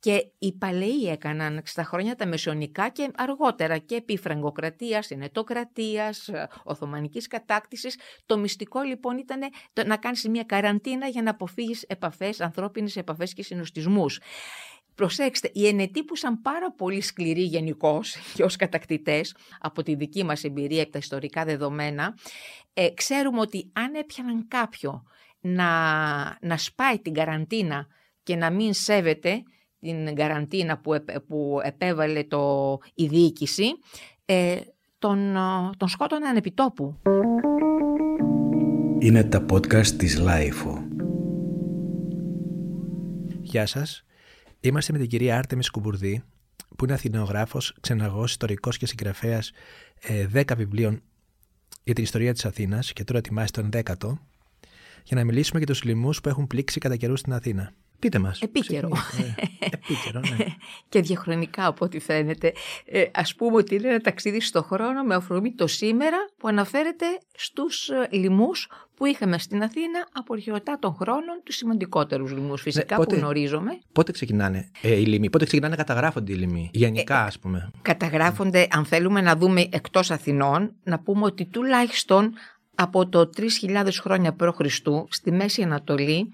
και οι παλαιοί έκαναν στα χρόνια τα μεσαιωνικά και αργότερα και επί Φραγκοκρατίας, Ενετοκρατίας, Οθωμανικής κατάκτησης. Το μυστικό λοιπόν ήταν να κάνεις μια καραντίνα για να αποφύγεις επαφές, ανθρώπινες επαφές και συνοστισμούς. Προσέξτε, οι ενετοί που ήταν πάρα πολύ σκληροί γενικώς και ως κατακτητές από τη δική μας εμπειρία και τα ιστορικά δεδομένα, ε, ξέρουμε ότι αν έπιαναν κάποιο να, να σπάει την καραντίνα και να μην σέβεται την καραντίνα που, που επέβαλε το, η διοίκηση, ε, τον, τον σκότωναν επιτόπου. Είναι τα podcast της LiFO. Γεια σας. Είμαστε με την κυρία Άρτεμις Κουμπουρδή, που είναι αθηνεογράφος, ξεναγός, ιστορικός και συγγραφέας ε, 10 βιβλίων για την ιστορία της Αθήνας και τώρα ετοιμάζει τον 10ο, για να μιλήσουμε για τους λοιμούς που έχουν πλήξει κατά καιρούς στην Αθήνα. Πείτε μας. Επίκαιρο. Ε, επίκαιρο, ναι. και διαχρονικά από ό,τι φαίνεται. Ε, ας πούμε ότι είναι ένα ταξίδι στο χρόνο με αφορμή το σήμερα που αναφέρεται στους ε, λοιμούς που είχαμε στην Αθήνα από αρχαιοτά των χρόνων, τους σημαντικότερους λοιμού φυσικά ναι, πότε, που γνωρίζουμε. Πότε ξεκινάνε ε, οι λοιμοί, πότε ξεκινάνε να καταγράφονται οι λοιμοί, γενικά ε, ας πούμε; Καταγράφονται, αν θέλουμε να δούμε εκτός Αθηνών, να πούμε ότι τουλάχιστον από το 3.000 χρόνια π.Χ. στη Μέση Ανατολή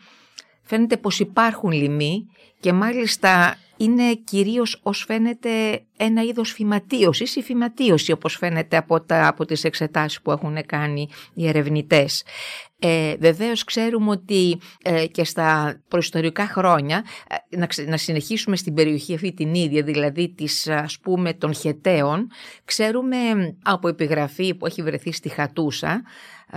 φαίνεται πως υπάρχουν λοιμοί και μάλιστα είναι κυρίως ως φαίνεται ένα είδος φυματίωσης ή φυματίωση όπως φαίνεται από, τα, από τις εξετάσεις που έχουν κάνει οι ερευνητές. Ε, βεβαίως ξέρουμε ότι ε, και στα προϊστορικά χρόνια ε, να, να συνεχίσουμε στην περιοχή αυτή την ίδια δηλαδή της ας πούμε των Χεταίων ξέρουμε από επιγραφή που έχει βρεθεί στη Χατούσα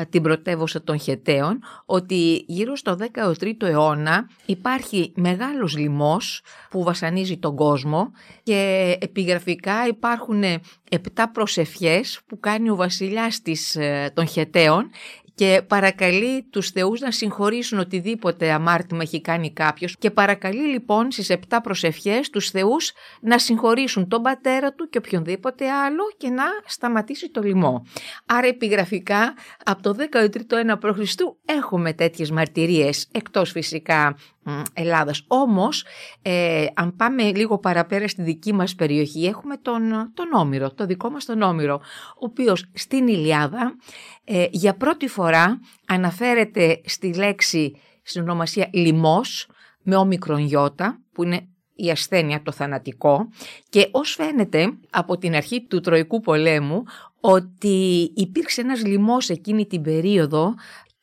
την πρωτεύουσα των Χεταίων ότι γύρω στο 13ο αιώνα υπάρχει μεγάλος λοιμός που βασανίζει τον κόσμο και επιγραφικά υπάρχουν επτά προσευχές που κάνει ο βασιλιάς της, ε, των Χεταίων και παρακαλεί τους θεούς να συγχωρήσουν οτιδήποτε αμάρτημα έχει κάνει κάποιος και παρακαλεί λοιπόν στις επτά προσευχές τους θεούς να συγχωρήσουν τον πατέρα του και οποιονδήποτε άλλο και να σταματήσει το λοιμό. Άρα επιγραφικά από το 13ο αιώνα π.Χ. έχουμε τέτοιες μαρτυρίες εκτός φυσικά Ελλάδας. Όμως, ε, αν πάμε λίγο παραπέρα στη δική μας περιοχή, έχουμε τον, τον Όμηρο, το δικό μας τον Όμηρο, ο οποίος στην Ιλιάδα ε, για πρώτη φορά αναφέρεται στη λέξη, στην ονομασία λιμός, με όμικρον γιώτα, που είναι η ασθένεια, το θανατικό και ως φαίνεται από την αρχή του Τροϊκού πολέμου ότι υπήρξε ένας λοιμός εκείνη την περίοδο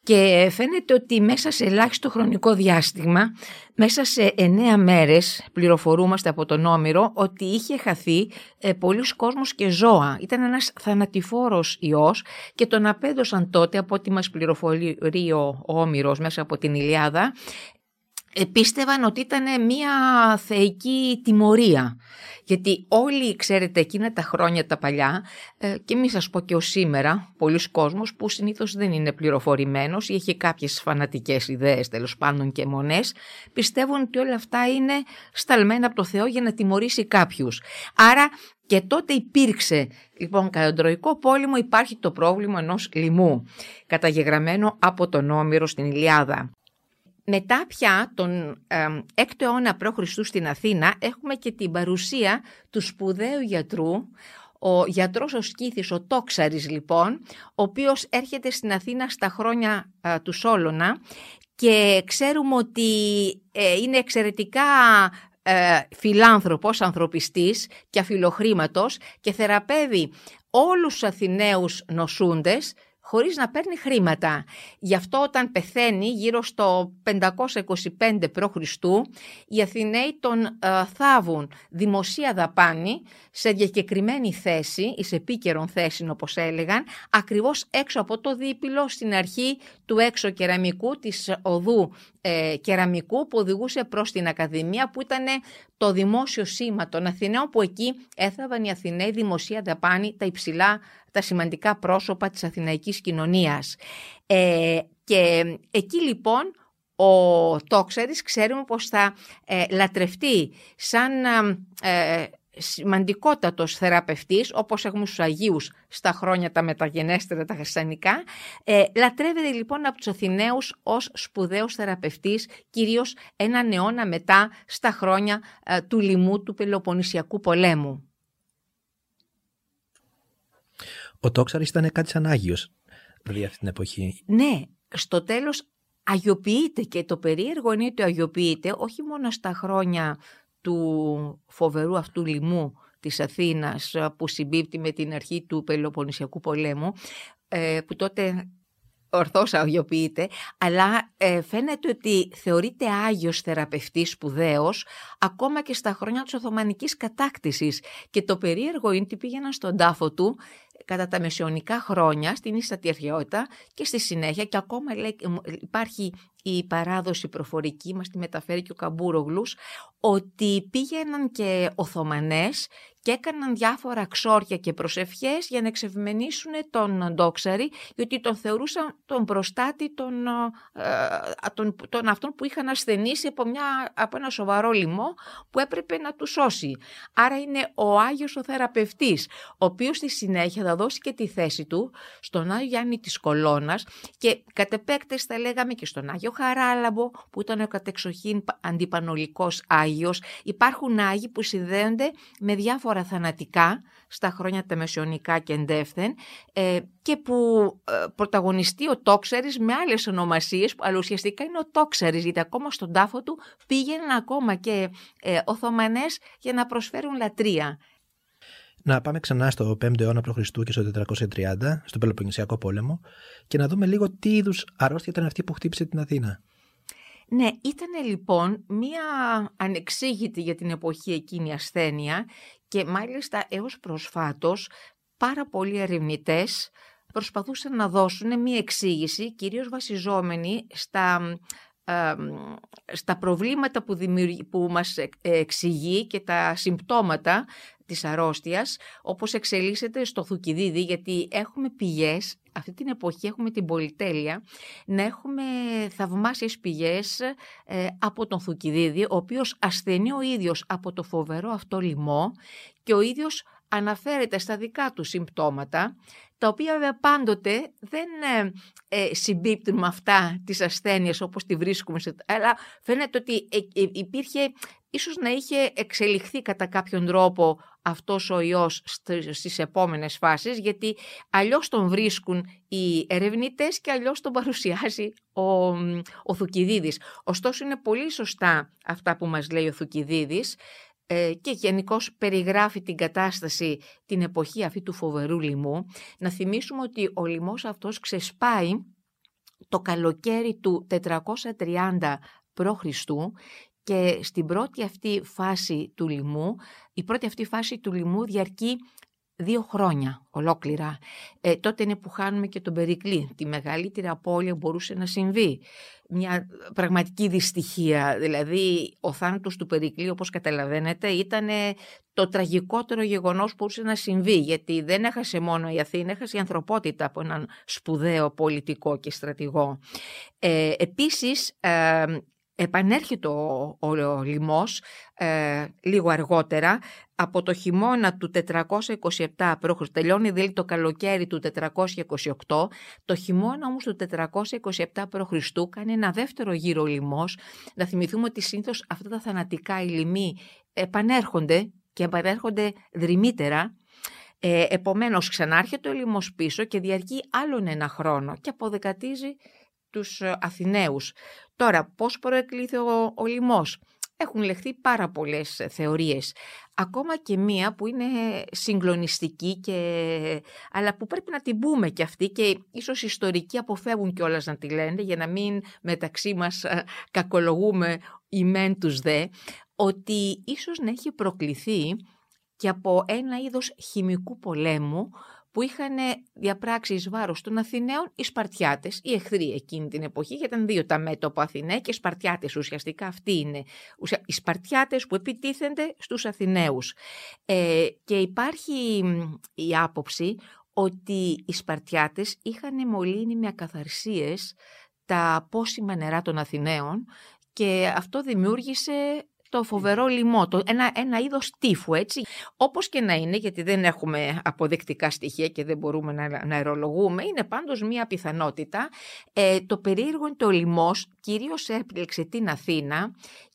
και φαίνεται ότι μέσα σε ελάχιστο χρονικό διάστημα, μέσα σε εννέα μέρες πληροφορούμαστε από τον Όμηρο ότι είχε χαθεί ε, πολλοί κόσμος και ζώα. Ήταν ένας θανατηφόρος ιός και τον απέδωσαν τότε από ό,τι μας πληροφορεί ο Όμηρος μέσα από την Ηλιάδα πίστευαν ότι ήταν μια θεϊκή τιμωρία. Γιατί όλοι, ξέρετε, εκείνα τα χρόνια τα παλιά, ε, και μη σας πω και ως σήμερα, πολλοί κόσμος που συνήθως δεν είναι πληροφορημένος ή έχει κάποιες φανατικές ιδέες τέλος πάντων και μονές, πιστεύουν ότι όλα αυτά είναι σταλμένα από το Θεό για να τιμωρήσει κάποιους. Άρα και τότε υπήρξε, λοιπόν, κατά τον Τροϊκό πόλεμο υπάρχει το πρόβλημα ενός λοιμού, καταγεγραμμένο από τον Όμηρο στην Ηλιάδα. Μετά πια τον ε, 6ο αιώνα π.Χ. στην Αθήνα έχουμε και την παρουσία του σπουδαίου γιατρού, ο γιατρός ο Σκήθης, ο Τόξαρης λοιπόν, ο οποίος έρχεται στην Αθήνα στα χρόνια του Σόλωνα και ξέρουμε ότι ε, είναι εξαιρετικά ε, φιλάνθρωπος, ανθρωπιστής και αφιλοχρήματος και θεραπεύει όλους τους Αθηναίους νοσούντες χωρίς να παίρνει χρήματα. Γι' αυτό όταν πεθαίνει γύρω στο 525 π.Χ. οι Αθηναίοι τον ε, θάβουν δημοσία δαπάνη σε διακεκριμένη θέση ή σε επίκαιρον θέση όπως έλεγαν ακριβώς έξω από το δίπυλο στην αρχή του έξω κεραμικού της οδού ε, κεραμικού που οδηγούσε προς την Ακαδημία που ήταν το δημόσιο σήμα των Αθηναίων που εκεί έθαβαν οι Αθηναίοι δημοσία δαπάνη τα υψηλά τα σημαντικά πρόσωπα της αθηναϊκής κοινωνίας. Ε, και εκεί λοιπόν ο Τόξερης ξέρουμε πως θα ε, λατρευτεί σαν ε, σημαντικότατος θεραπευτής, όπως έχουμε στους Αγίους στα χρόνια τα μεταγενέστερα, τα χριστιανικά. Ε, λατρεύεται λοιπόν από τους Αθηναίους ως σπουδαίος θεραπευτής, κυρίως έναν αιώνα μετά στα χρόνια ε, του λοιμού του Πελοποννησιακού πολέμου. Ο Τόξαρης ήταν κάτι σαν Άγιος, δηλαδή αυτή την εποχή. Ναι, στο τέλος αγιοποιείται και το περίεργο είναι ότι αγιοποιείται όχι μόνο στα χρόνια του φοβερού αυτού λοιμού της Αθήνας που συμπίπτει με την αρχή του Πελοποννησιακού πολέμου ε, που τότε ορθώς αγιοποιείται, αλλά ε, φαίνεται ότι θεωρείται άγιος θεραπευτής σπουδαίος ακόμα και στα χρόνια της Οθωμανικής κατάκτησης. Και το περίεργο είναι ότι πήγαιναν στον τάφο του κατά τα μεσαιωνικά χρόνια στην ίστατη αρχαιότητα και στη συνέχεια και ακόμα λέει, υπάρχει η παράδοση προφορική, μας τη μεταφέρει και ο Καμπούρογλους, ότι πήγαιναν και Οθωμανές και έκαναν διάφορα ξόρια και προσευχές για να εξευμενήσουν τον Ντόξαρη, γιατί τον θεωρούσαν τον προστάτη των, ε, τον, τον αυτών που είχαν ασθενήσει από, μια, από ένα σοβαρό λοιμό που έπρεπε να τους σώσει. Άρα είναι ο Άγιος ο θεραπευτής, ο οποίος στη συνέχεια θα δώσει και τη θέση του στον Άγιο Γιάννη της Κολώνας και κατ' επέκτες θα λέγαμε και στον Άγιο Χαράλαμπο που ήταν ο κατεξοχήν αντιπανολικός Άγιος. Υπάρχουν Άγιοι που συνδέονται με διάφορα θανατικά στα χρόνια τα μεσαιωνικά και εντεύθεν ε, και που ε, πρωταγωνιστεί ο Τόξερης με άλλες ονομασίες, αλλά ουσιαστικά είναι ο Τόξερης, γιατί ακόμα στον τάφο του πήγαιναν ακόμα και ε, Οθωμανές για να προσφέρουν λατρεία. Να πάμε ξανά στο 5ο αιώνα π.Χ. και στο 430, στον Πελοποννησιακό πόλεμο, και να δούμε λίγο τι είδους αρρώστια ήταν αυτή που χτύπησε την Αθήνα. Ναι, ήταν λοιπόν μία ανεξήγητη για την εποχή εκείνη ασθένεια και μάλιστα έως προσφάτως πάρα πολλοί ερευνητές προσπαθούσαν να δώσουν μία εξήγηση, κυρίως βασιζόμενη στα στα προβλήματα που, που μας εξηγεί και τα συμπτώματα της αρρώστιας, όπως εξελίσσεται στο Θουκυδίδη, γιατί έχουμε πηγές, αυτή την εποχή έχουμε την πολυτέλεια, να έχουμε θαυμάσιες πηγές ε, από τον Θουκυδίδη, ο οποίος ασθενεί ο ίδιος από το φοβερό αυτό λοιμό και ο ίδιος αναφέρεται στα δικά του συμπτώματα, τα οποία βέβαια πάντοτε δεν ε, ε, συμπίπτουν με αυτά τις ασθένειες όπως τη βρίσκουμε, σε, αλλά φαίνεται ότι ε, ε, υπήρχε, ίσως να είχε εξελιχθεί κατά κάποιον τρόπο αυτός ο ιός στις επόμενες φάσεις, γιατί αλλιώς τον βρίσκουν οι ερευνητές και αλλιώς τον παρουσιάζει ο, ο Θουκυδίδης. Ωστόσο είναι πολύ σωστά αυτά που μας λέει ο Θουκυδίδης, ε, και γενικώς περιγράφει την κατάσταση την εποχή αυτή του φοβερού λοιμού. Να θυμίσουμε ότι ο λοιμός αυτός ξεσπάει το καλοκαίρι του 430 π.Χ. και στην πρώτη αυτή φάση του λοιμού, η πρώτη αυτή φάση του λοιμού διαρκεί δύο χρόνια ολόκληρα. Ε, τότε είναι που χάνουμε και τον Περικλή. Τη μεγαλύτερη απώλεια μπορούσε να συμβεί. Μια πραγματική δυστυχία. Δηλαδή ο θάνατος του Περικλή όπως καταλαβαίνετε ήταν το τραγικότερο γεγονός που μπορούσε να συμβεί. Γιατί δεν έχασε μόνο η Αθήνα, έχασε η ανθρωπότητα από έναν σπουδαίο πολιτικό και στρατηγό. Ε, επίσης ε, επανέρχεται ο, ο, ο λοιμός ε, λίγο αργότερα από το χειμώνα του 427 π.Χ. τελειώνει δηλαδή το καλοκαίρι του 428 το χειμώνα όμως του 427 π.Χ. κάνει ένα δεύτερο γύρο λοιμός να θυμηθούμε ότι συνήθως αυτά τα θανατικά ηλιμοί επανέρχονται και επανέρχονται δρυμύτερα ε, επομένως ξανάρχεται ο λοιμός πίσω και διαρκεί άλλον ένα χρόνο και αποδεκατίζει τους ε, Αθηναίους. Τώρα, πώς προεκλήθη ο, ο λοιμός; Έχουν λεχθεί πάρα πολλές ε, θεωρίες. Ακόμα και μία που είναι συγκλονιστική, και... αλλά που πρέπει να την πούμε και αυτή και ίσως οι ιστορικοί αποφεύγουν κιόλας να τη λένε για να μην μεταξύ μας ε, κακολογούμε οι μεν τους δε, ότι ίσως να έχει προκληθεί και από ένα είδος χημικού πολέμου που είχαν διαπράξει εις βάρος των Αθηναίων οι Σπαρτιάτες, οι εχθροί εκείνη την εποχή, γιατί ήταν δύο τα μέτωπα Αθηναίοι και οι Σπαρτιάτες ουσιαστικά αυτοί είναι. Οι Σπαρτιάτες που επιτίθενται στους Αθηναίους. Ε, και υπάρχει η άποψη ότι οι Σπαρτιάτες είχαν μολύνει με ακαθαρσίες τα πόσιμα νερά των Αθηναίων και αυτό δημιούργησε στο φοβερό λοιμό, το, ένα, ένα είδος τύφου, έτσι. Όπως και να είναι, γιατί δεν έχουμε αποδεικτικά στοιχεία και δεν μπορούμε να, να αερολογούμε, είναι πάντως μία πιθανότητα. Ε, το περίεργο είναι το λοιμός, κυρίως έπλεξε την Αθήνα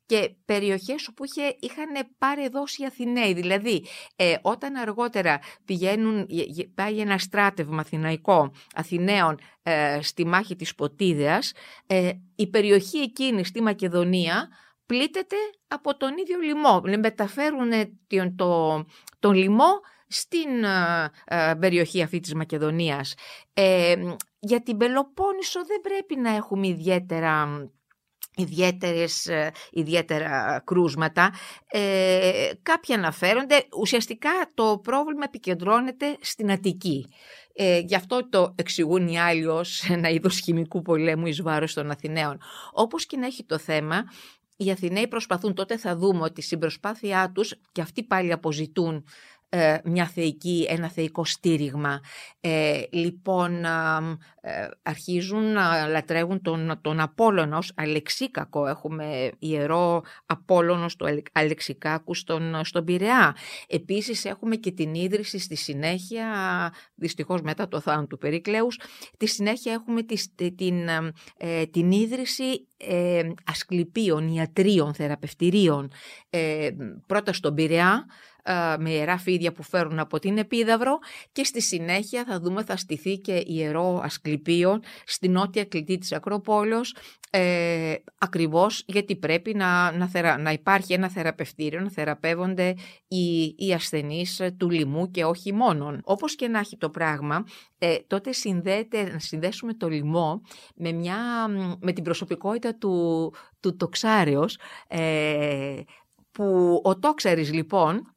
και περιοχές όπου είχε, είχαν πάρει δώσει οι Αθηναίοι. Δηλαδή, ε, όταν αργότερα πηγαίνουν, πάει ένα στράτευμα αθηναϊκό Αθηναίων ε, στη μάχη της Ποτίδεας, ε, η περιοχή εκείνη στη Μακεδονία πλήττεται από τον ίδιο λοιμό. Μεταφέρουν τον, το, τον λοιμό στην περιοχή αυτή της Μακεδονίας. για την Πελοπόννησο δεν πρέπει να έχουμε ιδιαίτερα ιδιαίτερες, ε, ιδιαίτερα κρούσματα. Ε, κάποια αναφέρονται. Ουσιαστικά το πρόβλημα επικεντρώνεται στην Αττική. Ε, γι' αυτό το εξηγούν οι άλλοι ως ένα είδος χημικού πολέμου εις βάρος των Αθηναίων. Όπως και να έχει το θέμα, οι Αθηναίοι προσπαθούν, τότε θα δούμε ότι στην προσπάθειά τους και αυτοί πάλι αποζητούν ε, μια θεϊκή, ένα θεϊκό στήριγμα. Ε, λοιπόν, ε, αρχίζουν να λατρεύουν τον, τον Απόλλωνα ως αλεξίκακο. Έχουμε ιερό Απόλλωνο στο αλεξικάκου στον, στον Πειραιά. Επίσης έχουμε και την ίδρυση στη συνέχεια, δυστυχώς μετά το θάνατο του Περικλέους, τη συνέχεια έχουμε την, την ίδρυση ε, ασκληπίων, ιατρίων, θεραπευτηρίων, πρώτα στον Πειραιά, με ιερά φίδια που φέρουν από την Επίδαυρο και στη συνέχεια θα δούμε θα στηθεί και ιερό Ασκληπίων στη νότια κλητή της Ακροπόλεως ε, ακριβώς γιατί πρέπει να, να, να υπάρχει ένα θεραπευτήριο, να θεραπεύονται οι, οι ασθενείς του λοιμού και όχι μόνον. Όπως και να έχει το πράγμα, ε, τότε συνδέεται, να συνδέσουμε το λοιμό με, μια, με την προσωπικότητα του, του τοξάριος, ε, που ο τόξαρης λοιπόν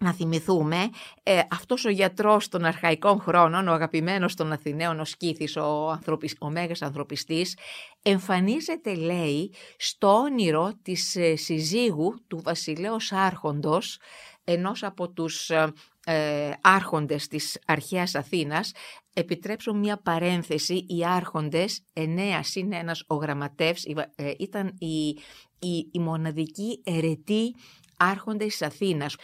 να θυμηθούμε, ε, αυτός ο γιατρός των αρχαϊκών χρόνων, ο αγαπημένος των Αθηναίων, ο Σκύθης, ο, ανθρωπισ, ο μέγας ανθρωπιστής, εμφανίζεται, λέει, στο όνειρο της ε, συζύγου του βασιλέως άρχοντος, ενός από τους ε, ε, άρχοντες της αρχαίας Αθήνας, επιτρέψω μια παρένθεση, οι άρχοντες, εννέα συν ένας ο γραμματεύς, ε, ήταν η, η, η μοναδική ερετή άρχοντες της Αθήνας.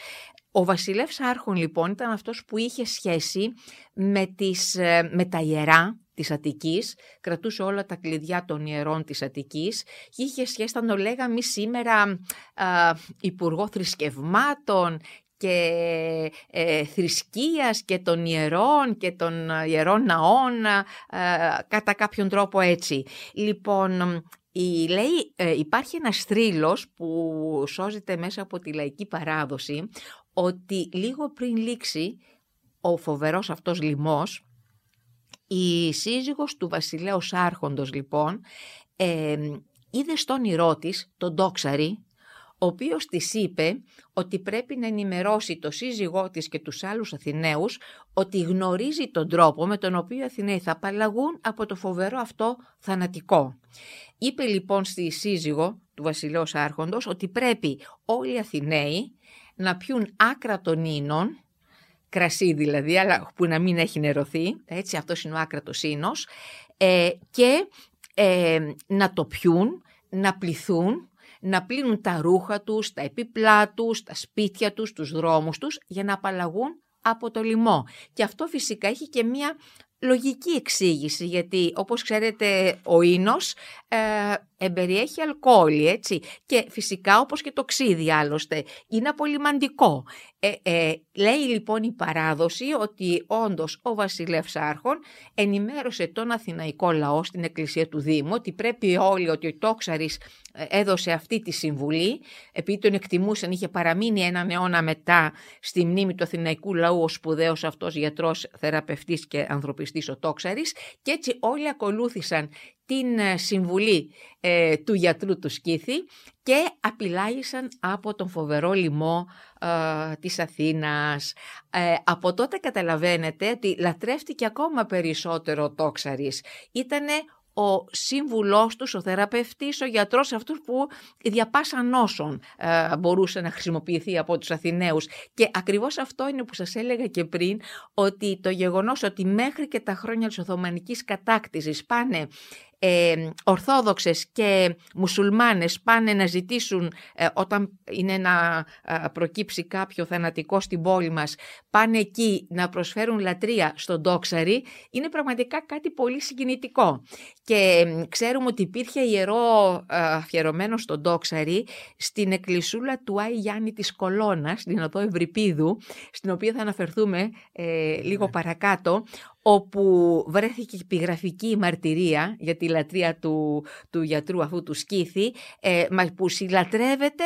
Ο βασιλεύς Άρχον λοιπόν ήταν αυτός που είχε σχέση με, τις, ε, με τα ιερά της Αττικής, κρατούσε όλα τα κλειδιά των ιερών της Αττικής και είχε σχέση, θα το λέγαμε σήμερα α, υπουργό θρησκευμάτων και ε, θρησκείας και των ιερών και των ιερών ναών κατά κάποιον τρόπο έτσι. Λοιπόν, η, λέει, ε, υπάρχει ένας θρύλος που σώζεται μέσα από τη λαϊκή παράδοση ότι λίγο πριν λήξει ο φοβερός αυτός λοιμός, η σύζυγος του βασιλέως άρχοντος λοιπόν ε, είδε στον όνειρό της τον Τόξαρη, ο οποίος της είπε ότι πρέπει να ενημερώσει το σύζυγό της και τους άλλους Αθηναίους ότι γνωρίζει τον τρόπο με τον οποίο οι Αθηναίοι θα απαλλαγούν από το φοβερό αυτό θανατικό. Είπε λοιπόν στη σύζυγο του βασιλέως άρχοντος ότι πρέπει όλοι οι Αθηναίοι να πιούν άκρα των ίνων, κρασί δηλαδή, αλλά που να μην έχει νερωθεί, έτσι αυτός είναι ο άκρατος ίνος, ε, και ε, να το πιούν, να πληθούν, να πλύνουν τα ρούχα τους, τα επίπλά τους, τα σπίτια τους, τους δρόμους τους, για να απαλλαγούν από το λοιμό. Και αυτό φυσικά έχει και μία λογική εξήγηση, γιατί όπως ξέρετε ο ίνος ε, εμπεριέχει αλκοόλ, έτσι. Και φυσικά όπως και το ξύδι άλλωστε, είναι απολυμαντικό. Ε, ε, λέει λοιπόν η παράδοση ότι όντως ο βασιλεύς Άρχον ενημέρωσε τον Αθηναϊκό λαό στην εκκλησία του Δήμου ότι πρέπει όλοι, ότι ο Τόξαρης ε, έδωσε αυτή τη συμβουλή, επειδή τον εκτιμούσαν, είχε παραμείνει έναν αιώνα μετά στη μνήμη του Αθηναϊκού λαού ο σπουδαίος αυτός γιατρός, θεραπευτής και ανθρωπιστής ο Τόξαρης και έτσι όλοι ακολούθησαν την ε, συμβουλή ε, του γιατρού του Σκήθη και απειλάγησαν από τον φοβερό λοιμό ε, της Αθήνας. Ε, από τότε καταλαβαίνετε ότι λατρεύτηκε ακόμα περισσότερο ο Τόξαρης. Ήτανε ο σύμβουλός τους, ο θεραπευτής, ο γιατρός αυτούς που διαπάσα νόσων ε, μπορούσε να χρησιμοποιηθεί από τους Αθηναίους. Και ακριβώς αυτό είναι που σας έλεγα και πριν, ότι το γεγονός ότι μέχρι και τα χρόνια της Οθωμανικής κατάκτησης πάνε ε, ορθόδοξες και μουσουλμάνες πάνε να ζητήσουν ε, όταν είναι να προκύψει κάποιο θανατικό στην πόλη μας, πάνε εκεί να προσφέρουν λατρεία στον Τόξαρη, είναι πραγματικά κάτι πολύ συγκινητικό. Και ξέρουμε ότι υπήρχε ιερό αφιερωμένο στον Τόξαρη στην εκκλησούλα του Άι Γιάννη της Κολώνας, στην οδό Ευρυπίδου, στην οποία θα αναφερθούμε ε, λίγο ναι. παρακάτω, όπου βρέθηκε επιγραφική μαρτυρία για τη λατρεία του, του γιατρού αυτού του Σκήθη, ε, που συλλατρεύεται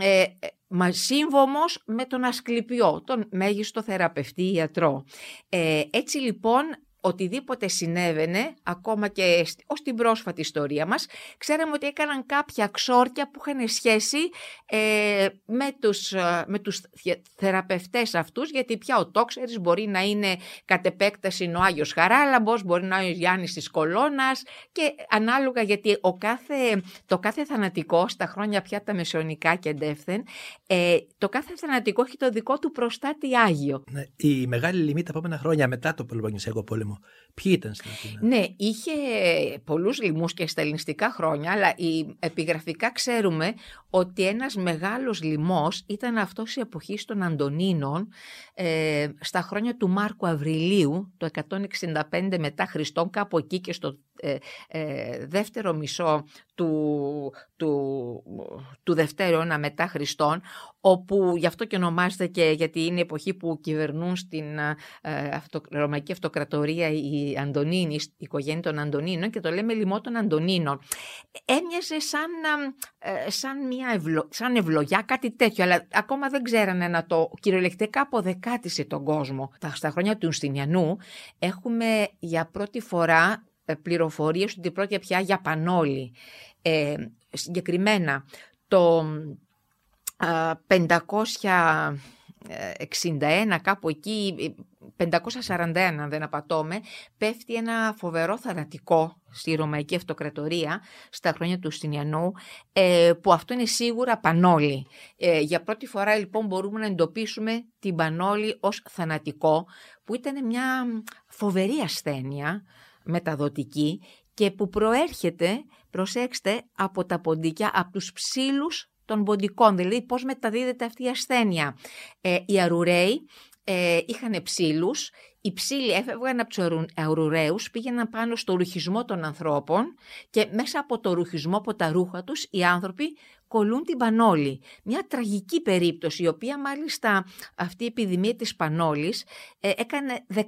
ε, μα σύμβομος με τον Ασκληπιό, τον μέγιστο θεραπευτή ιατρό. Ε, έτσι λοιπόν οτιδήποτε συνέβαινε, ακόμα και ως την πρόσφατη ιστορία μας, ξέραμε ότι έκαναν κάποια ξόρκια που είχαν σχέση ε, με, τους, ε, με τους θεραπευτές αυτούς, γιατί πια ο τόξερης μπορεί να είναι κατ' επέκταση ο Άγιος Χαράλαμπος, μπορεί να είναι ο Γιάννης της Κολώνας και ανάλογα γιατί ο κάθε, το κάθε θανατικό στα χρόνια πια τα μεσαιωνικά και εντεύθεν, ε, το κάθε θανατικό έχει το δικό του προστάτη Άγιο. Ναι, η μεγάλη λιμή τα επόμενα χρόνια μετά το Πολυποννησιακό πόλεμο Ποιοι ήταν στην Αθήνα; Ναι, είχε πολλούς λοιμούς και στα ελληνιστικά χρόνια, αλλά η, επιγραφικά ξέρουμε ότι ένας μεγάλος λοιμός ήταν αυτός η εποχή των Αντωνίνων ε, στα χρόνια του Μάρκου Αυριλίου, το 165 μετά Χριστόν, κάπου εκεί και στο ε, ε, δεύτερο μισό του, του, του δευτέρου αιώνα μετά Χριστόν, όπου γι' αυτό και ονομάζεται και γιατί είναι η εποχή που κυβερνούν στην ε, αυτο, Ρωμαϊκή Αυτοκρατορία οι Αντωνίνοι, η οικογένεια των Αντωνίνων και το λέμε λοιμό των Αντωνίνων. Έμοιαζε σαν, ε, σαν, μια ευλο, σαν ευλογιά, κάτι τέτοιο, αλλά ακόμα δεν ξέρανε να το κυριολεκτικά αποδεκάτησε τον κόσμο. Στα χρόνια του Ινστινιανού έχουμε για πρώτη φορά ε, πληροφορίες ότι πρόκειται πια για πανόλη. Ε, συγκεκριμένα το 561 κάπου εκεί, 541 δεν απατώμε, πέφτει ένα φοβερό θανατικό στη Ρωμαϊκή Αυτοκρατορία στα χρόνια του Στινιανού, ε, που αυτό είναι σίγουρα πανόλη. Ε, για πρώτη φορά λοιπόν μπορούμε να εντοπίσουμε την πανόλη ως θανατικό, που ήταν μια φοβερή ασθένεια, μεταδοτική και που προέρχεται, προσέξτε, από τα ποντίκια, από τους ψήλους των ποντικών, δηλαδή πώς μεταδίδεται αυτή η ασθένεια. Ε, οι αρουραίοι ε, είχαν ψήλους, οι ψήλοι έφευγαν από τους αρουραίους, πήγαιναν πάνω στο ρουχισμό των ανθρώπων και μέσα από το ρουχισμό, από τα ρούχα τους, οι άνθρωποι κολλούν την πανόλη. Μια τραγική περίπτωση, η οποία μάλιστα αυτή η επιδημία της πανόλης ε, έκανε 15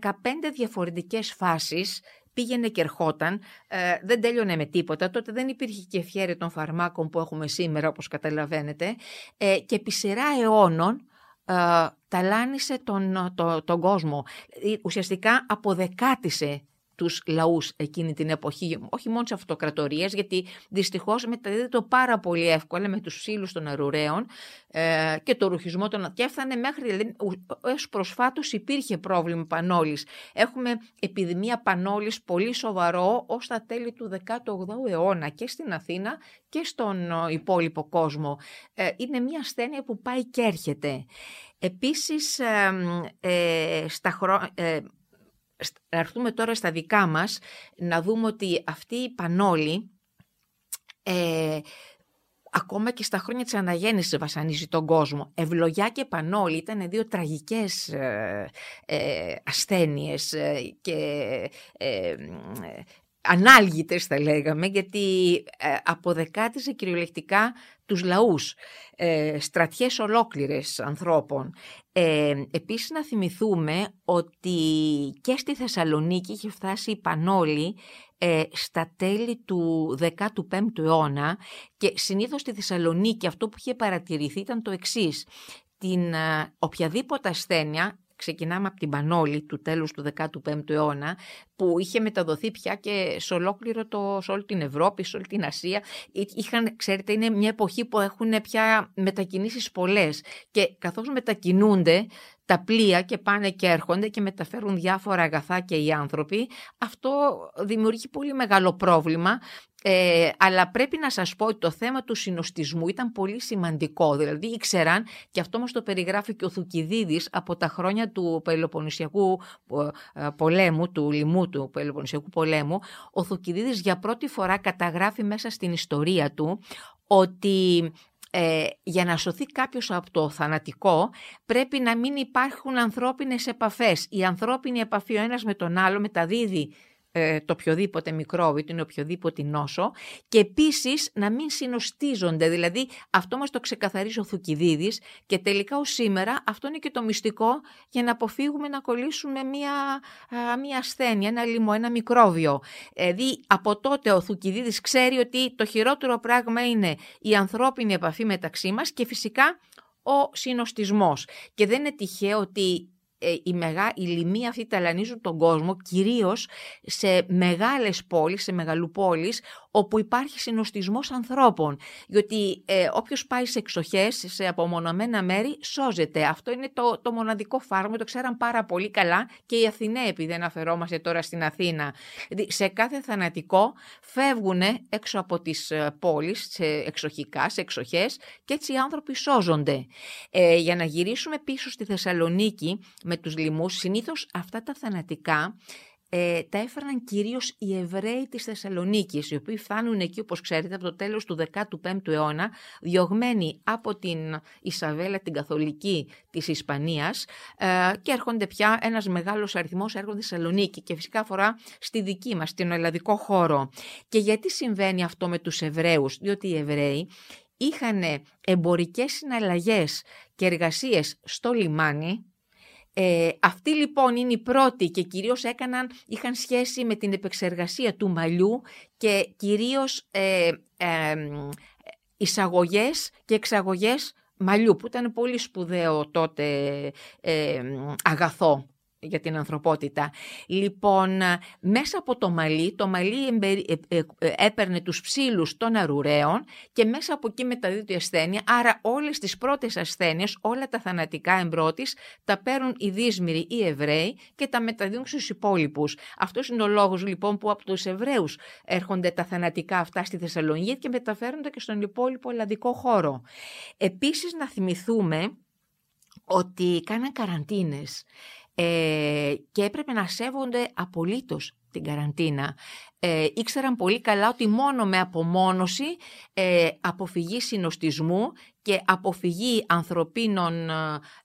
διαφορετικές φάσεις πήγαινε και ερχόταν, ε, δεν τέλειωνε με τίποτα. Τότε δεν υπήρχε και ευχαίρεια των φαρμάκων που έχουμε σήμερα, όπως καταλαβαίνετε. Ε, και επί σειρά αιώνων ε, ταλάνισε τον, το, τον κόσμο. Ε, ουσιαστικά αποδεκάτησε τους λαούς εκείνη την εποχή, όχι μόνο σε αυτοκρατορίες, γιατί δυστυχώς μεταδίδεται πάρα πολύ εύκολα με τους σύλλους των αρουραίων ε, και το ρουχισμό των... και έφτανε μέχρι, δηλαδή, έως προσφάτως υπήρχε πρόβλημα πανόλης. Έχουμε επιδημία πανόλης πολύ σοβαρό ως τα τέλη του 18ου αιώνα και στην Αθήνα και στον υπόλοιπο κόσμο. Ε, είναι μια ασθένεια που πάει και έρχεται. Επίσης, ε, στα χρόνια έρθουμε τώρα στα δικά μας, να δούμε ότι αυτή η πανόλη, ε, ακόμα και στα χρόνια της αναγέννησης βασανίζει τον κόσμο. Ευλογιά και πανόλη ήταν δύο τραγικές ε, ε, ασθένειες ε, και ε, ανάλγητες θα λέγαμε, γιατί ε, αποδεκάτησε κυριολεκτικά τους λαούς, ε, στρατιές ολόκληρες ανθρώπων. Ε, επίσης να θυμηθούμε ότι και στη Θεσσαλονίκη είχε φτάσει η Πανόλη ε, στα τέλη του 15ου αιώνα και συνήθως στη Θεσσαλονίκη αυτό που είχε παρατηρηθεί ήταν το εξής. Την ε, οποιαδήποτε ασθένεια ξεκινάμε από την Πανόλη του τέλους του 15ου αιώνα, που είχε μεταδοθεί πια και σε ολόκληρο το, σε όλη την Ευρώπη, σε όλη την Ασία. Είχαν, ξέρετε, είναι μια εποχή που έχουν πια μετακινήσεις πολλές και καθώς μετακινούνται τα πλοία και πάνε και έρχονται και μεταφέρουν διάφορα αγαθά και οι άνθρωποι, αυτό δημιουργεί πολύ μεγάλο πρόβλημα Ε, αλλά πρέπει να σας πω ότι το θέμα του συνοστισμού ήταν πολύ σημαντικό. Δηλαδή ήξεραν, και αυτό μας το περιγράφει και ο Θουκυδίδης από τα χρόνια του Πελοποννησιακού ε, πολέμου, του λοιμού του Πελοποννησιακού πολέμου, ο Θουκυδίδης για πρώτη φορά καταγράφει μέσα στην ιστορία του ότι ε, για να σωθεί κάποιος από το θανατικό πρέπει να μην υπάρχουν ανθρώπινες επαφές. Η ανθρώπινη επαφή ο ένας με τον άλλο μεταδίδει ε, το οποιοδήποτε μικρόβιο, την οποιοδήποτε νόσο και επίσης να μην συνοστίζονται. Δηλαδή αυτό μας το ξεκαθαρίζει ο Θουκυδίδης και τελικά ως σήμερα αυτό είναι και το μυστικό για να αποφύγουμε να κολλήσουμε μια, μια ασθένεια, ένα λοιμό, ένα μικρόβιο. Δηλαδή από τότε ο Θουκυδίδης ξέρει ότι το χειρότερο πράγμα είναι η ανθρώπινη επαφή μεταξύ μας και φυσικά ο συνοστισμός. Και δεν είναι τυχαίο ότι ε, οι, μεγά, οι λοιμοί αυτοί ταλανίζουν τον κόσμο κυρίως σε μεγάλες πόλεις, σε μεγαλοπόλεις όπου υπάρχει συνοστισμός ανθρώπων. Γιατί ε, όποιος πάει σε εξοχές, σε απομονωμένα μέρη, σώζεται. Αυτό είναι το, το μοναδικό φάρμακο, το ξέραν πάρα πολύ καλά και οι Αθηναίοι, επειδή δεν αφαιρόμαστε τώρα στην Αθήνα. Δηλαδή, σε κάθε θανατικό φεύγουν έξω από τις ε, πόλεις, σε εξοχικά, σε εξοχές και έτσι οι άνθρωποι σώζονται. Ε, για να γυρίσουμε πίσω στη Θεσσαλονίκη με τους λοιμούς, συνήθως αυτά τα θανατικά ε, τα έφεραν κυρίως οι Εβραίοι της Θεσσαλονίκης, οι οποίοι φτάνουν εκεί, όπως ξέρετε, από το τέλος του 15ου αιώνα, διωγμένοι από την Ισαβέλα, την Καθολική της Ισπανίας ε, και έρχονται πια ένας μεγάλος αριθμός έρχονται στη Θεσσαλονίκη και φυσικά αφορά στη δική μας, στην ελλαδικό χώρο. Και γιατί συμβαίνει αυτό με τους Εβραίους, διότι οι Εβραίοι είχαν εμπορικές συναλλαγές και εργασίες στο λιμάνι, ε, αυτοί λοιπόν είναι οι πρώτοι και κυρίως έκαναν, είχαν σχέση με την επεξεργασία του μαλλιού και κυρίως ε, ε, εισαγωγές και εξαγωγές μαλλιού που ήταν πολύ σπουδαίο τότε ε, αγαθό για την ανθρωπότητα. Λοιπόν, μέσα από το μαλλί, το μαλλί ε, ε, ε, έπαιρνε τους ψήλους των αρουραίων και μέσα από εκεί μεταδίδει η ασθένεια. Άρα όλες τις πρώτες ασθένειες, όλα τα θανατικά εμπρότης, τα παίρνουν οι δύσμυροι ή Εβραίοι και τα μεταδίδουν στους υπόλοιπους. Αυτός είναι ο λόγος λοιπόν που από τους Εβραίους έρχονται τα θανατικά αυτά στη Θεσσαλονίκη και μεταφέρονται και στον υπόλοιπο ελλαδικό χώρο. Επίσης να θυμηθούμε ότι κάναν καραντίνες ε, και έπρεπε να σέβονται απολύτως την καραντίνα. Ε, ήξεραν πολύ καλά ότι μόνο με απομόνωση, ε, αποφυγή συνοστισμού και αποφυγή ανθρωπίνων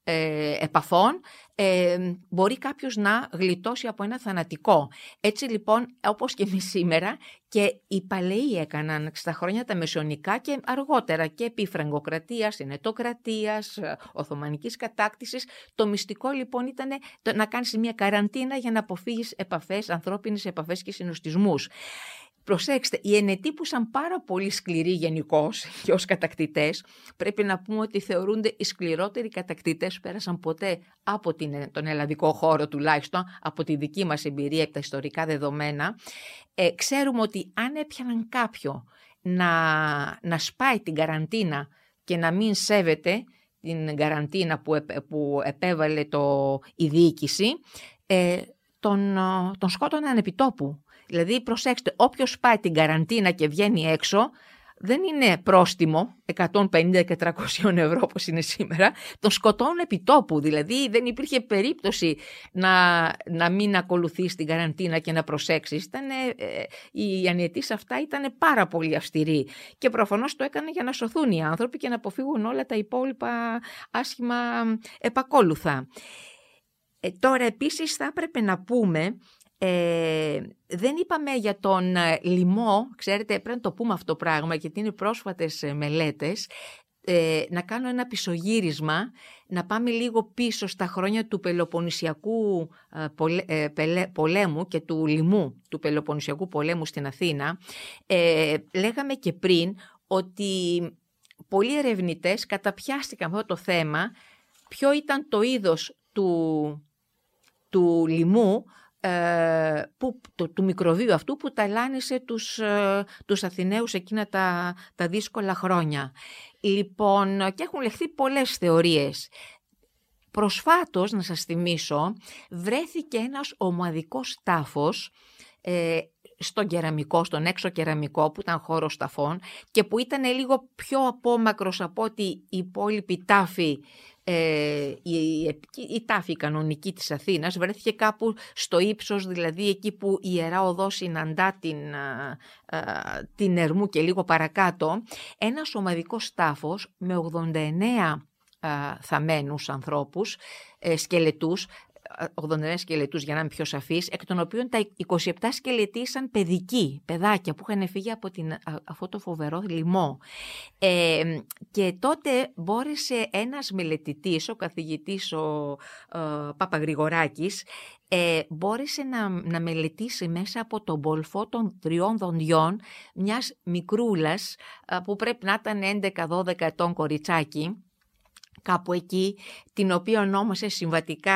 ε, επαφών ε, μπορεί κάποιος να γλιτώσει από ένα θανατικό. Έτσι λοιπόν, όπως και εμείς σήμερα, και οι παλαιοί έκαναν στα χρόνια τα μεσονικά και αργότερα και επί Φραγκοκρατίας, Συνετοκρατίας, Οθωμανικής κατάκτησης. Το μυστικό λοιπόν ήταν να κάνεις μια καραντίνα για να αποφύγεις επαφές, ανθρώπινες επαφές και συνοστισμούς. Προσέξτε, οι ενετοί που σαν πάρα πολύ σκληροί γενικώς και ως κατακτητές, πρέπει να πούμε ότι θεωρούνται οι σκληρότεροι κατακτητές που πέρασαν ποτέ από την, τον ελλαδικό χώρο τουλάχιστον, από τη δική μας εμπειρία από τα ιστορικά δεδομένα. Ε, ξέρουμε ότι αν έπιαναν κάποιο να, να σπάει την καραντίνα και να μην σέβεται την καραντίνα που, που επέβαλε το, η διοίκηση, ε, τον, τον σκότωναν επιτόπου. Δηλαδή, προσέξτε, όποιος πάει την καραντίνα και βγαίνει έξω, δεν είναι πρόστιμο 150 και 300 ευρώ όπως είναι σήμερα, τον σκοτώνουν επί τόπου. Δηλαδή δεν υπήρχε περίπτωση να, να μην ακολουθείς την καραντίνα και να προσέξεις. Ήτανε, ε, οι ανιετής αυτά ήταν πάρα πολύ αυστηροί και προφανώς το έκανε για να σωθούν οι άνθρωποι και να αποφύγουν όλα τα υπόλοιπα άσχημα επακόλουθα. Ε, τώρα επίσης θα έπρεπε να πούμε ε, δεν είπαμε για τον ε, λοιμό, ξέρετε πρέπει να το πούμε αυτό το πράγμα γιατί είναι πρόσφατες ε, μελέτες, ε, να κάνω ένα πισωγύρισμα, να πάμε λίγο πίσω στα χρόνια του Πελοποννησιακού πολέμου και του λοιμού του Πελοποννησιακού πολέμου στην Αθήνα. λέγαμε και πριν ότι πολλοί ερευνητές καταπιάστηκαν αυτό το θέμα, ποιο ήταν το είδος του, του λοιμού ε, που, του μικροβίου αυτού που ταλάνισε τους, ε, τους Αθηναίους εκείνα τα, τα δύσκολα χρόνια. Λοιπόν, και έχουν λεχθεί πολλές θεωρίες. Προσφάτως, να σας θυμίσω, βρέθηκε ένας ομαδικός τάφος ε, στον κεραμικό, στον έξω κεραμικό που ήταν χώρος ταφών και που ήταν λίγο πιο απόμακρος από ότι η υπόλοιπη τάφη ε, η, η, τάφη κανονική της Αθήνας. Βρέθηκε κάπου στο ύψος, δηλαδή εκεί που η Ιερά Οδός συναντά την, α, την Ερμού και λίγο παρακάτω, ένας ομαδικός τάφος με 89 θαμένους ανθρώπους, ε, σκελετούς, 89 σκελετούς για να είμαι πιο σαφής, εκ των οποίων τα 27 σκελετήσαν παιδικοί, παιδάκια που είχαν φύγει από την, αυτό το φοβερό λοιμό. Ε, και τότε μπόρεσε ένας μελετητής, ο καθηγητής ο ε, Παπαγρηγοράκης, ε, μπόρεσε να, να μελετήσει μέσα από τον πολφό των τριών δοντιών μιας μικρούλας που πρέπει να ήταν 11-12 ετών κοριτσάκι, κάπου εκεί, την οποία ονόμασε συμβατικά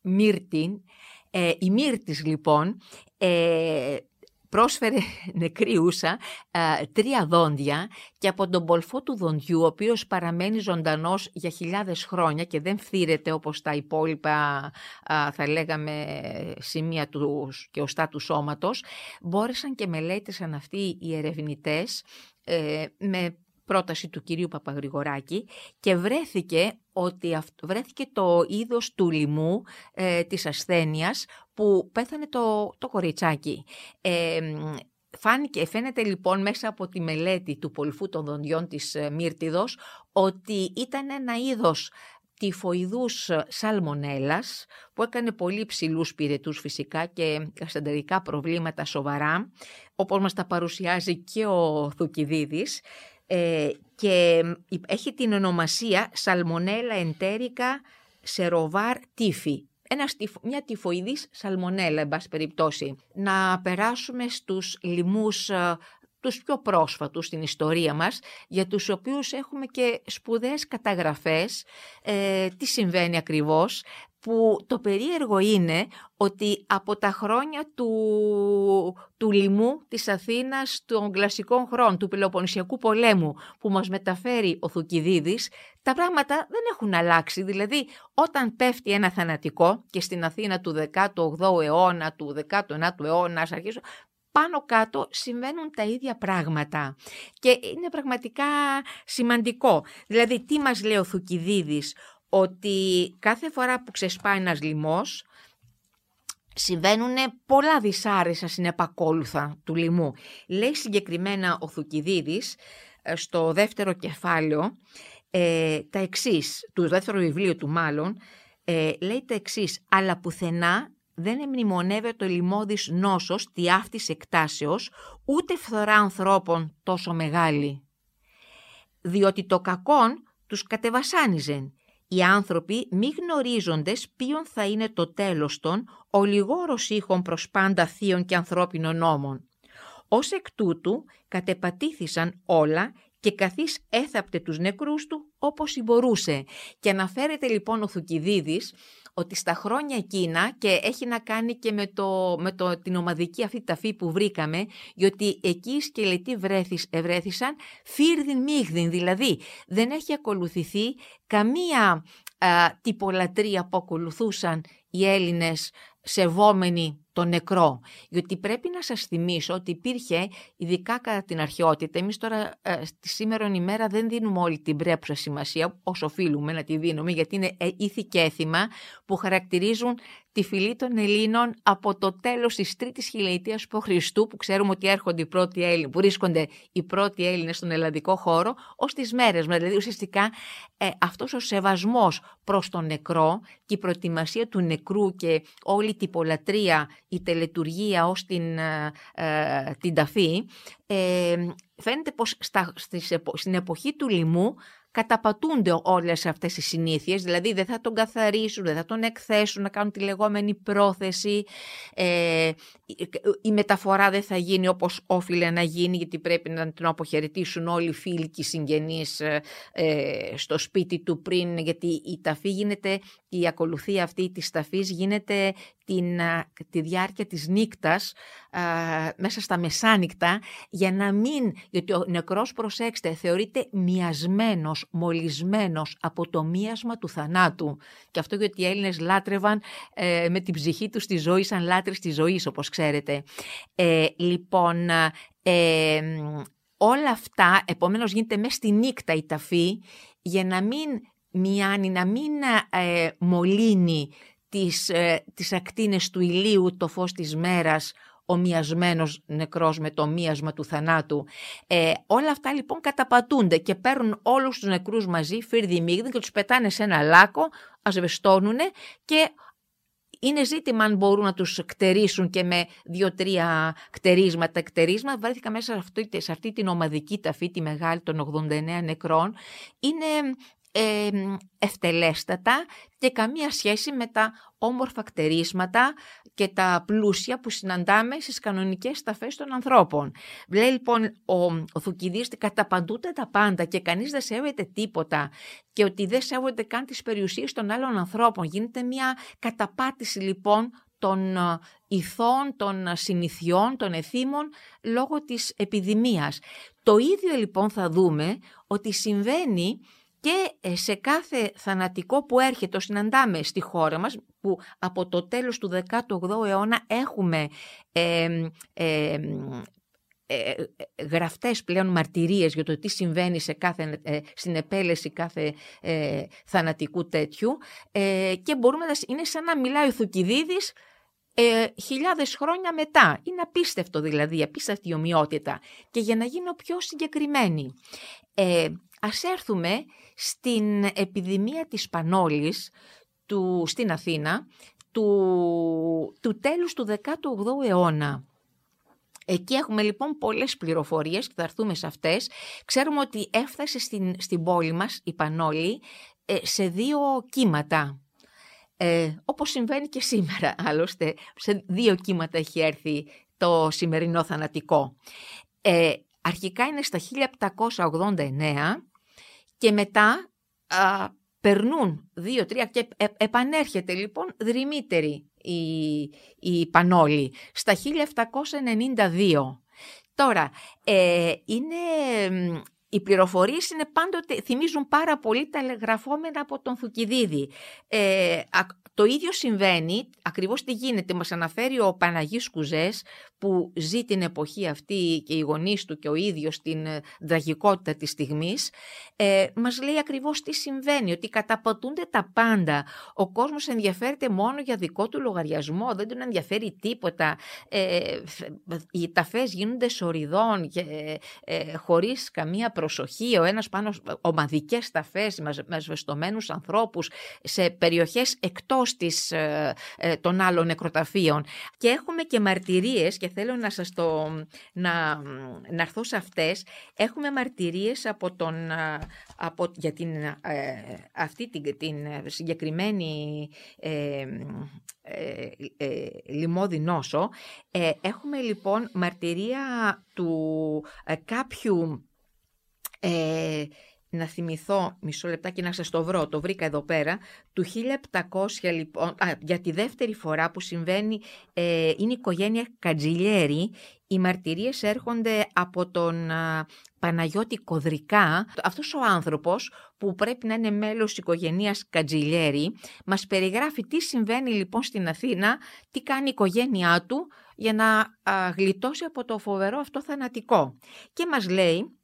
Μύρτιν. Ε, η Μύρτης λοιπόν ε, πρόσφερε νεκρή ε, τρία δόντια και από τον πολφό του δοντιού, ο οποίος παραμένει ζωντανός για χιλιάδες χρόνια και δεν φθήρεται όπως τα υπόλοιπα θα λέγαμε σημεία του και οστά του σώματος, μπόρεσαν και μελέτησαν αυτοί οι ερευνητές ε, με πρόταση του κυρίου Παπαγρηγοράκη και βρέθηκε ότι βρέθηκε το είδος του λοιμού ε, της ασθένειας που πέθανε το, το κοριτσάκι. Ε, Φάνηκε, φαίνεται λοιπόν μέσα από τη μελέτη του πολυφού των δοντιών της ε, Μύρτιδος ότι ήταν ένα είδος τυφοειδούς σαλμονέλας που έκανε πολύ ψηλούς πυρετούς φυσικά και ασθεντερικά προβλήματα σοβαρά όπως μας τα παρουσιάζει και ο Θουκυδίδης ε, και έχει την ονομασία Σαλμονέλα εντέρικα σεροβάρ τύφη. Ένας, μια τυφοειδής σαλμονέλα, εν πάση περιπτώσει. Να περάσουμε στους λοιμούς ε, τους πιο πρόσφατους στην ιστορία μας, για τους οποίους έχουμε και σπουδαίες καταγραφές, ε, τι συμβαίνει ακριβώς, που το περίεργο είναι ότι από τα χρόνια του, του λοιμού της Αθήνας των κλασικών χρόνων, του Πελοποννησιακού πολέμου που μας μεταφέρει ο Θουκυδίδης, τα πράγματα δεν έχουν αλλάξει. Δηλαδή όταν πέφτει ένα θανατικό και στην Αθήνα του 18ου αιώνα, του 19ου αιώνα, αρχίζω, πάνω κάτω συμβαίνουν τα ίδια πράγματα και είναι πραγματικά σημαντικό. Δηλαδή τι μας λέει ο Θουκυδίδης, ότι κάθε φορά που ξεσπάει ένας λοιμός συμβαίνουν πολλά δυσάρεσα συνεπακόλουθα του λοιμού. Λέει συγκεκριμένα ο Θουκυδίδης ε, στο δεύτερο κεφάλαιο ε, τα εξής, του δεύτερου βιβλίου του μάλλον, ε, λέει τα εξής «Αλλά πουθενά δεν εμνημονεύεται ο λοιμώδης νόσος τη αυτής εκτάσεως, ούτε φθορά ανθρώπων τόσο μεγάλη. Διότι το κακόν τους κατεβασάνιζεν οι άνθρωποι μη γνωρίζοντες ποιον θα είναι το τέλος των, ο λιγόρος ήχων προς πάντα θείων και ανθρώπινων νόμων. Ως εκ τούτου κατεπατήθησαν όλα και καθής έθαπτε τους νεκρούς του όπως μπορούσε. Και αναφέρεται λοιπόν ο Θουκυδίδης ότι στα χρόνια εκείνα και έχει να κάνει και με, το, με το, την ομαδική αυτή ταφή που βρήκαμε, γιατί εκεί οι σκελετοί βρέθης, ευρέθησαν φύρδιν μίγδιν, δηλαδή δεν έχει ακολουθηθεί καμία α, τυπολατρία που ακολουθούσαν οι Έλληνες σεβόμενοι το νεκρό. Γιατί πρέπει να σας θυμίσω ότι υπήρχε, ειδικά κατά την αρχαιότητα, εμείς τώρα ε, στη σήμερα ημέρα δεν δίνουμε όλη την πρέπουσα σημασία, όσο οφείλουμε να τη δίνουμε, γιατί είναι ε, ήθη και έθιμα που χαρακτηρίζουν τη φυλή των Ελλήνων από το τέλος της τρίτης χιλιετίας π.Χ. που ξέρουμε ότι έρχονται οι πρώτοι Έλληνες, που βρίσκονται οι πρώτοι Έλληνες στον ελλαδικό χώρο, ως τις μέρες μας. Δηλαδή ουσιαστικά ε, αυτός ο σεβασμός προς τον νεκρό και η προετοιμασία του νεκρού και όλη η τυπολατρεία, η τελετουργία ως την, ε, ε την ταφή, ε, φαίνεται πως στα, στην εποχή του λοιμού καταπατούνται όλες αυτές οι συνήθειες, δηλαδή δεν θα τον καθαρίσουν, δεν θα τον εκθέσουν, να κάνουν τη λεγόμενη πρόθεση, ε, η μεταφορά δεν θα γίνει όπως όφιλε να γίνει, γιατί πρέπει να τον αποχαιρετήσουν όλοι οι φίλοι και οι συγγενείς ε, ε, στο σπίτι του πριν, γιατί η ταφή γίνεται, η ακολουθία αυτή της ταφής γίνεται την, τη διάρκεια της νύκτας μέσα στα μεσάνυχτα για να μην, γιατί ο νεκρός προσέξτε θεωρείται μοιασμένος έτοιμος, μολυσμένος από το μίασμα του θανάτου. Και αυτό γιατί οι Έλληνες λάτρευαν ε, με την ψυχή τους τη ζωή σαν λάτρες της ζωής, όπως ξέρετε. Ε, λοιπόν, ε, όλα αυτά, επομένως γίνεται μέσα στη νύχτα η ταφή, για να μην μοιάνει, να μην ε, μολύνει τις, ε, τις ακτίνες του ηλίου το φως της μέρας ο μοιασμένος νεκρός με το μίασμα του θανάτου. Ε, όλα αυτά λοιπόν καταπατούνται και παίρνουν όλους τους νεκρούς μαζί, φίρδι μίγδιν και τους πετάνε σε ένα λάκκο, ασβεστώνουν και είναι ζήτημα αν μπορούν να τους κτερίσουν και με δύο-τρία κτερίσματα. Κτερίσματα βρέθηκα μέσα σε αυτή, σε αυτή την ομαδική ταφή, τη μεγάλη των 89 νεκρών. Είναι ε, ευτελέστατα και καμία σχέση με τα όμορφα κτερίσματα και τα πλούσια που συναντάμε στις κανονικές ταφές των ανθρώπων. Λέει λοιπόν ο, ο Θουκυδής ότι καταπαντούνται τα πάντα και κανείς δεν σέβεται τίποτα και ότι δεν σέβονται καν τις περιουσίες των άλλων ανθρώπων. Γίνεται μια καταπάτηση λοιπόν των ε, ηθών, των συνηθιών, των εθήμων λόγω της επιδημίας. Το ίδιο λοιπόν θα δούμε ότι συμβαίνει και ε, σε κάθε θανατικό που έρχεται, το συναντάμε στη χώρα μας, που από το τέλος του 18ου αιώνα έχουμε ε, ε, γραφτές πλέον μαρτυρίες για το τι συμβαίνει σε κάθε, στην επέλεση κάθε θανατικού τέτοιου και μπορούμε να, είναι σαν να μιλάει ο Θουκυδίδης ε, χιλιάδες χρόνια μετά. Είναι απίστευτο δηλαδή, απίστευτη ομοιότητα. Και για να γίνω πιο συγκεκριμένη, ε, ας έρθουμε στην επιδημία της Πανόλης του, στην Αθήνα του, του τέλους του 18ου αιώνα. Εκεί έχουμε λοιπόν πολλές πληροφορίες και θα έρθουμε σε αυτές. Ξέρουμε ότι έφτασε στην, στην πόλη μας η Πανόλη ε, σε δύο κύματα. Ε, όπως συμβαίνει και σήμερα άλλωστε, σε δύο κύματα έχει έρθει το σημερινό θανατικό. Ε, αρχικά είναι στα 1789 και μετά α, περνούν δύο-τρία και ε, επανέρχεται λοιπόν δρυμύτερη η, η Πανόλη στα 1792. Τώρα, ε, είναι οι πληροφορίες είναι πάντοτε, θυμίζουν πάρα πολύ τα γραφόμενα από τον Θουκυδίδη. Ε, το ίδιο συμβαίνει, ακριβώς τι γίνεται, μας αναφέρει ο Παναγής Κουζές που ζει την εποχή αυτή και οι γονείς του και ο ίδιος την τραγικότητα της στιγμής, ε, μας λέει ακριβώς τι συμβαίνει, ότι καταπατούνται τα πάντα. Ο κόσμος ενδιαφέρεται μόνο για δικό του λογαριασμό, δεν τον ενδιαφέρει τίποτα. Ε, οι ταφές γίνονται σοριδών και ε, χωρίς καμία προσοχή, ο ένας πάνω ομαδικές ταφές με ασβεστομένους ανθρώπους σε περιοχές εκτός της, ε, ε, των άλλων νεκροταφείων. Και έχουμε και μαρτυρίες και θέλω να σας το, να, να έρθω σε αυτές. Έχουμε μαρτυρίες από τον, ε, από, για την, αυτή την, την συγκεκριμένη ε, ε, λιμώδη νόσο. έχουμε λοιπόν μαρτυρία του κάποιου ε, να θυμηθώ μισό λεπτάκι να σας το βρω, το βρήκα εδώ πέρα, του 1700 λοιπόν, α, για τη δεύτερη φορά που συμβαίνει, ε, είναι η οικογένεια Κατζιλιέρη, οι μαρτυρίες έρχονται από τον Παναγιώτη Κοδρικά. Αυτός ο άνθρωπος που πρέπει να είναι μέλος της οικογένειας Κατζιλιέρη, μας περιγράφει τι συμβαίνει λοιπόν στην Αθήνα, τι κάνει η οικογένειά του για να γλιτώσει από το φοβερό αυτό θανατικό. Και μας λέει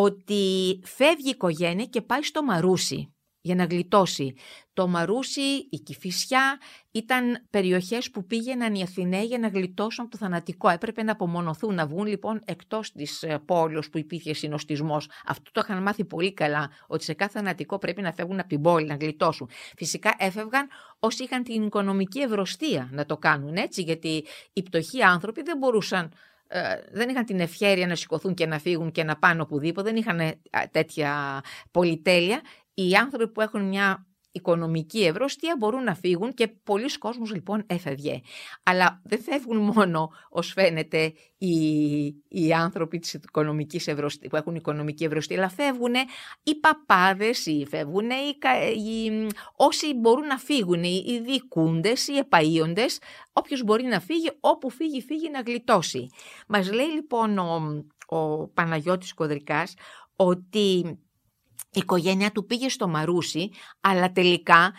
ότι φεύγει η οικογένεια και πάει στο Μαρούσι για να γλιτώσει. Το Μαρούσι, η Κηφισιά ήταν περιοχές που πήγαιναν οι Αθηναίοι για να γλιτώσουν από το θανατικό. Έπρεπε να απομονωθούν, να βγουν λοιπόν εκτός της ε, πόλης που υπήρχε συνοστισμός. Αυτό το είχαν μάθει πολύ καλά, ότι σε κάθε θανατικό πρέπει να φεύγουν από την πόλη, να γλιτώσουν. Φυσικά έφευγαν όσοι είχαν την οικονομική ευρωστία να το κάνουν έτσι, γιατί οι πτωχοί άνθρωποι δεν μπορούσαν ε, δεν είχαν την ευχαίρεια να σηκωθούν και να φύγουν και να πάνε οπουδήποτε, δεν είχαν τέτοια πολυτέλεια. Οι άνθρωποι που έχουν μια οικονομική ευρωστία μπορούν να φύγουν και πολλοί κόσμος λοιπόν έφευγε. Αλλά δεν φεύγουν μόνο ως φαίνεται οι, οι άνθρωποι της οικονομικής ευρωστίας, που έχουν οικονομική ευρωστία, αλλά φεύγουν οι παπάδες ή φεύγουν οι, οι, όσοι μπορούν να φύγουν, οι δικούντες, οι επαΐοντες, όποιος μπορεί να φύγει, όπου φύγει, φύγει να γλιτώσει. Μας λέει λοιπόν ο, ο Παναγιώτης Κοδρικάς ότι η οικογένειά του πήγε στο Μαρούσι, αλλά τελικά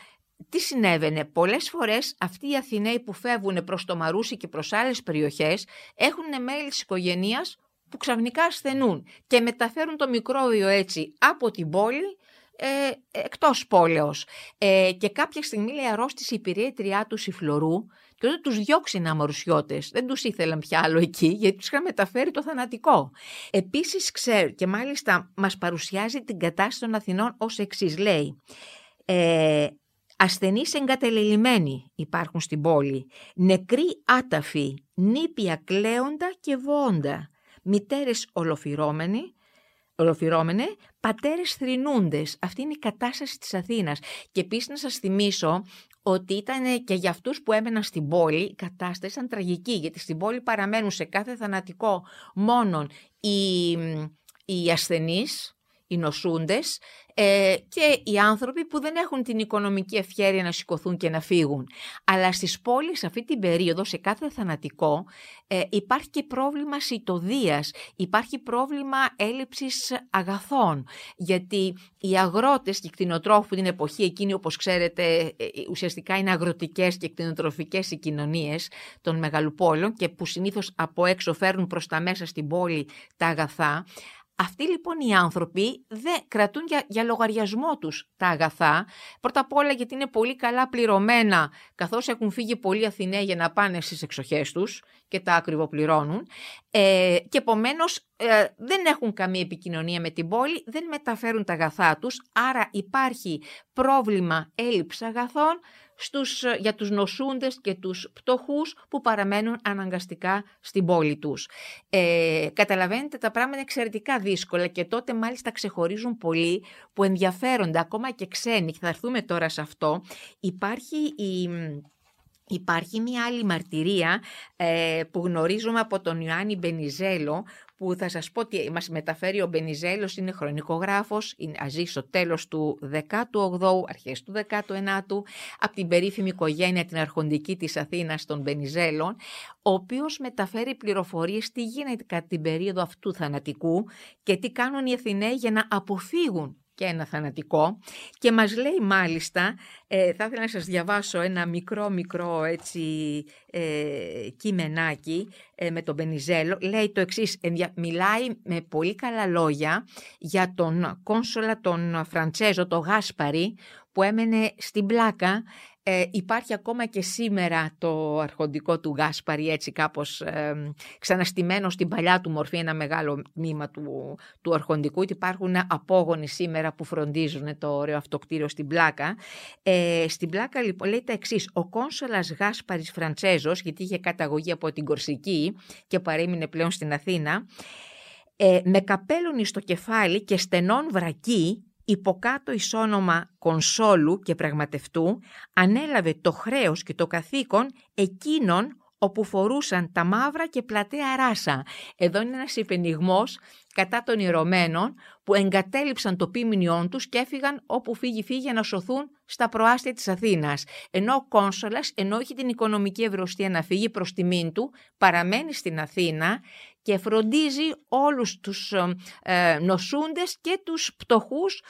τι συνέβαινε; Πολλές φορές αυτοί οι Αθηναίοι που φεύγουν προς το Μαρούσι και προς άλλες περιοχές έχουν μέλη της οικογένειας που ξαφνικά ασθενούν και μεταφέρουν το μικρόβιο έτσι από την πόλη ε, εκτός πόλεως. Ε, και κάποια στιγμή λέει αρρώστησε η πυρέτριά τους η Φλωρού και όταν τους διώξει να αμορουσιώτες, δεν τους ήθελαν πια άλλο εκεί γιατί τους είχαν μεταφέρει το θανατικό. Επίσης ξέρει και μάλιστα μας παρουσιάζει την κατάσταση των Αθηνών ως εξής λέει. Ε, Ασθενείς εγκατελελειμμένοι υπάρχουν στην πόλη, νεκροί άταφοι, νήπια κλαίοντα και βόντα, μητέρες ολοφυρώμενοι, ολοφυρώμενε, πατέρες θρηνούντες. Αυτή είναι η κατάσταση της Αθήνας. Και επίσης να σας θυμίσω ότι ήταν και για αυτούς που έμεναν στην πόλη η κατάσταση ήταν τραγική, γιατί στην πόλη παραμένουν σε κάθε θανατικό μόνον οι, οι ασθενείς, οι νοσούντες ε, και οι άνθρωποι που δεν έχουν την οικονομική ευχαίρεια να σηκωθούν και να φύγουν. Αλλά στις πόλεις αυτή την περίοδο, σε κάθε θανατικό, ε, υπάρχει και πρόβλημα σιτοδίας, υπάρχει πρόβλημα έλλειψης αγαθών, γιατί οι αγρότες και οι κτηνοτρόφοι την εποχή εκείνη, όπως ξέρετε, ε, ουσιαστικά είναι αγροτικές και κτηνοτροφικές οι κοινωνίες των μεγαλοπόλων και που συνήθως από έξω φέρνουν προς τα μέσα στην πόλη τα αγαθά, αυτοί λοιπόν οι άνθρωποι δεν κρατούν για, για λογαριασμό τους τα αγαθά. Πρώτα απ' όλα γιατί είναι πολύ καλά πληρωμένα καθώς έχουν φύγει πολλοί Αθηναίοι για να πάνε στις εξοχές τους και τα ακριβοπληρώνουν. Ε, και επομένως ε, δεν έχουν καμία επικοινωνία με την πόλη, δεν μεταφέρουν τα αγαθά τους, άρα υπάρχει πρόβλημα έλλειψης αγαθών στους, ε, για τους νοσούντες και τους πτωχούς που παραμένουν αναγκαστικά στην πόλη τους. Ε, καταλαβαίνετε τα πράγματα είναι εξαιρετικά δύσκολα και τότε μάλιστα ξεχωρίζουν πολύ που ενδιαφέρονται ακόμα και ξένοι και θα έρθουμε τώρα σε αυτό. Υπάρχει η Υπάρχει μια άλλη μαρτυρία ε, που γνωρίζουμε από τον Ιωάννη Μπενιζέλο που θα σας πω ότι μας μεταφέρει ο Μπενιζέλος, είναι χρονικογράφος, είναι, αζεί στο τέλος του 18ου, αρχές του 19ου, από την περίφημη οικογένεια την αρχοντική της Αθήνας των Μπενιζέλων, ο οποίος μεταφέρει πληροφορίες τι γίνεται κατά την περίοδο αυτού θανατικού και τι κάνουν οι Αθηναίοι για να αποφύγουν και ένα θανατικό. Και μας λέει μάλιστα, ε, θα ήθελα να σας διαβάσω ένα μικρό μικρό έτσι ε, κειμενάκι ε, με τον Μπενιζέλο, λέει το εξής, μιλάει με πολύ καλά λόγια για τον κόνσολα τον Φραντσέζο, τον Γάσπαρη, που έμενε στην πλάκα ε, υπάρχει ακόμα και σήμερα το αρχοντικό του Γάσπαρη έτσι κάπως ε, ξαναστημένο στην παλιά του μορφή ένα μεγάλο μήμα του, του αρχοντικού υπάρχουν απόγονοι σήμερα που φροντίζουν το ωραίο αυτοκτήριο στην πλάκα. Ε, στην πλάκα λοιπόν λέει τα εξής. Ο κόνσολας Γάσπαρης Φραντσέζος γιατί είχε καταγωγή από την Κορσική και παρέμεινε πλέον στην Αθήνα ε, με καπέλωνη στο κεφάλι και στενών βρακή υποκάτω εις όνομα κονσόλου και πραγματευτού, ανέλαβε το χρέος και το καθήκον εκείνων όπου φορούσαν τα μαύρα και πλατέα ράσα. Εδώ είναι ένας υπενιγμός κατά των ιερωμένων που εγκατέλειψαν το πίμνιόν τους και έφυγαν όπου φύγει φύγει για να σωθούν στα προάστια της Αθήνας. Ενώ ο Κόνσολας, ενώ έχει την οικονομική ευρωστία να φύγει προς τιμήν του, παραμένει στην Αθήνα και φροντίζει όλους τους ε, ε νοσούντες και τους πτωχούς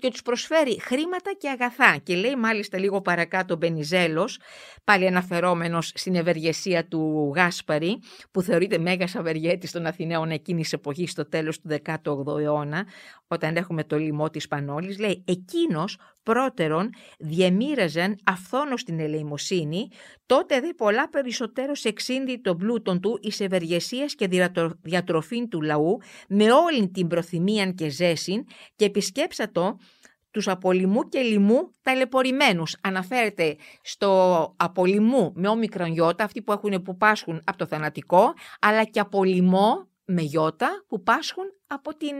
και τους προσφέρει χρήματα και αγαθά. Και λέει μάλιστα λίγο παρακάτω ο Μπενιζέλος, πάλι αναφερόμενος στην ευεργεσία του Γάσπαρη, που θεωρείται μέγας ευεργέτης των Αθηναίων εκείνης εποχής στο τέλος του 18ου αιώνα, όταν έχουμε το λοιμό της Πανόλης, λέει «Εκείνος πρώτερον διεμήραζαν αυθόνως την ελεημοσύνη, τότε δε πολλά περισσότερο εξήνδυ των πλούτων του εις ευεργεσίας και διατροφήν του λαού, με όλη την προθυμίαν και ζέσιν, και επισκέψατο τους απολυμού και λιμού ταλαιπωρημένους. Αναφέρεται στο απολυμού με όμικρον γιώτα, αυτοί που, έχουν, που πάσχουν από το θανατικό, αλλά και απολυμό με γιώτα που πάσχουν από την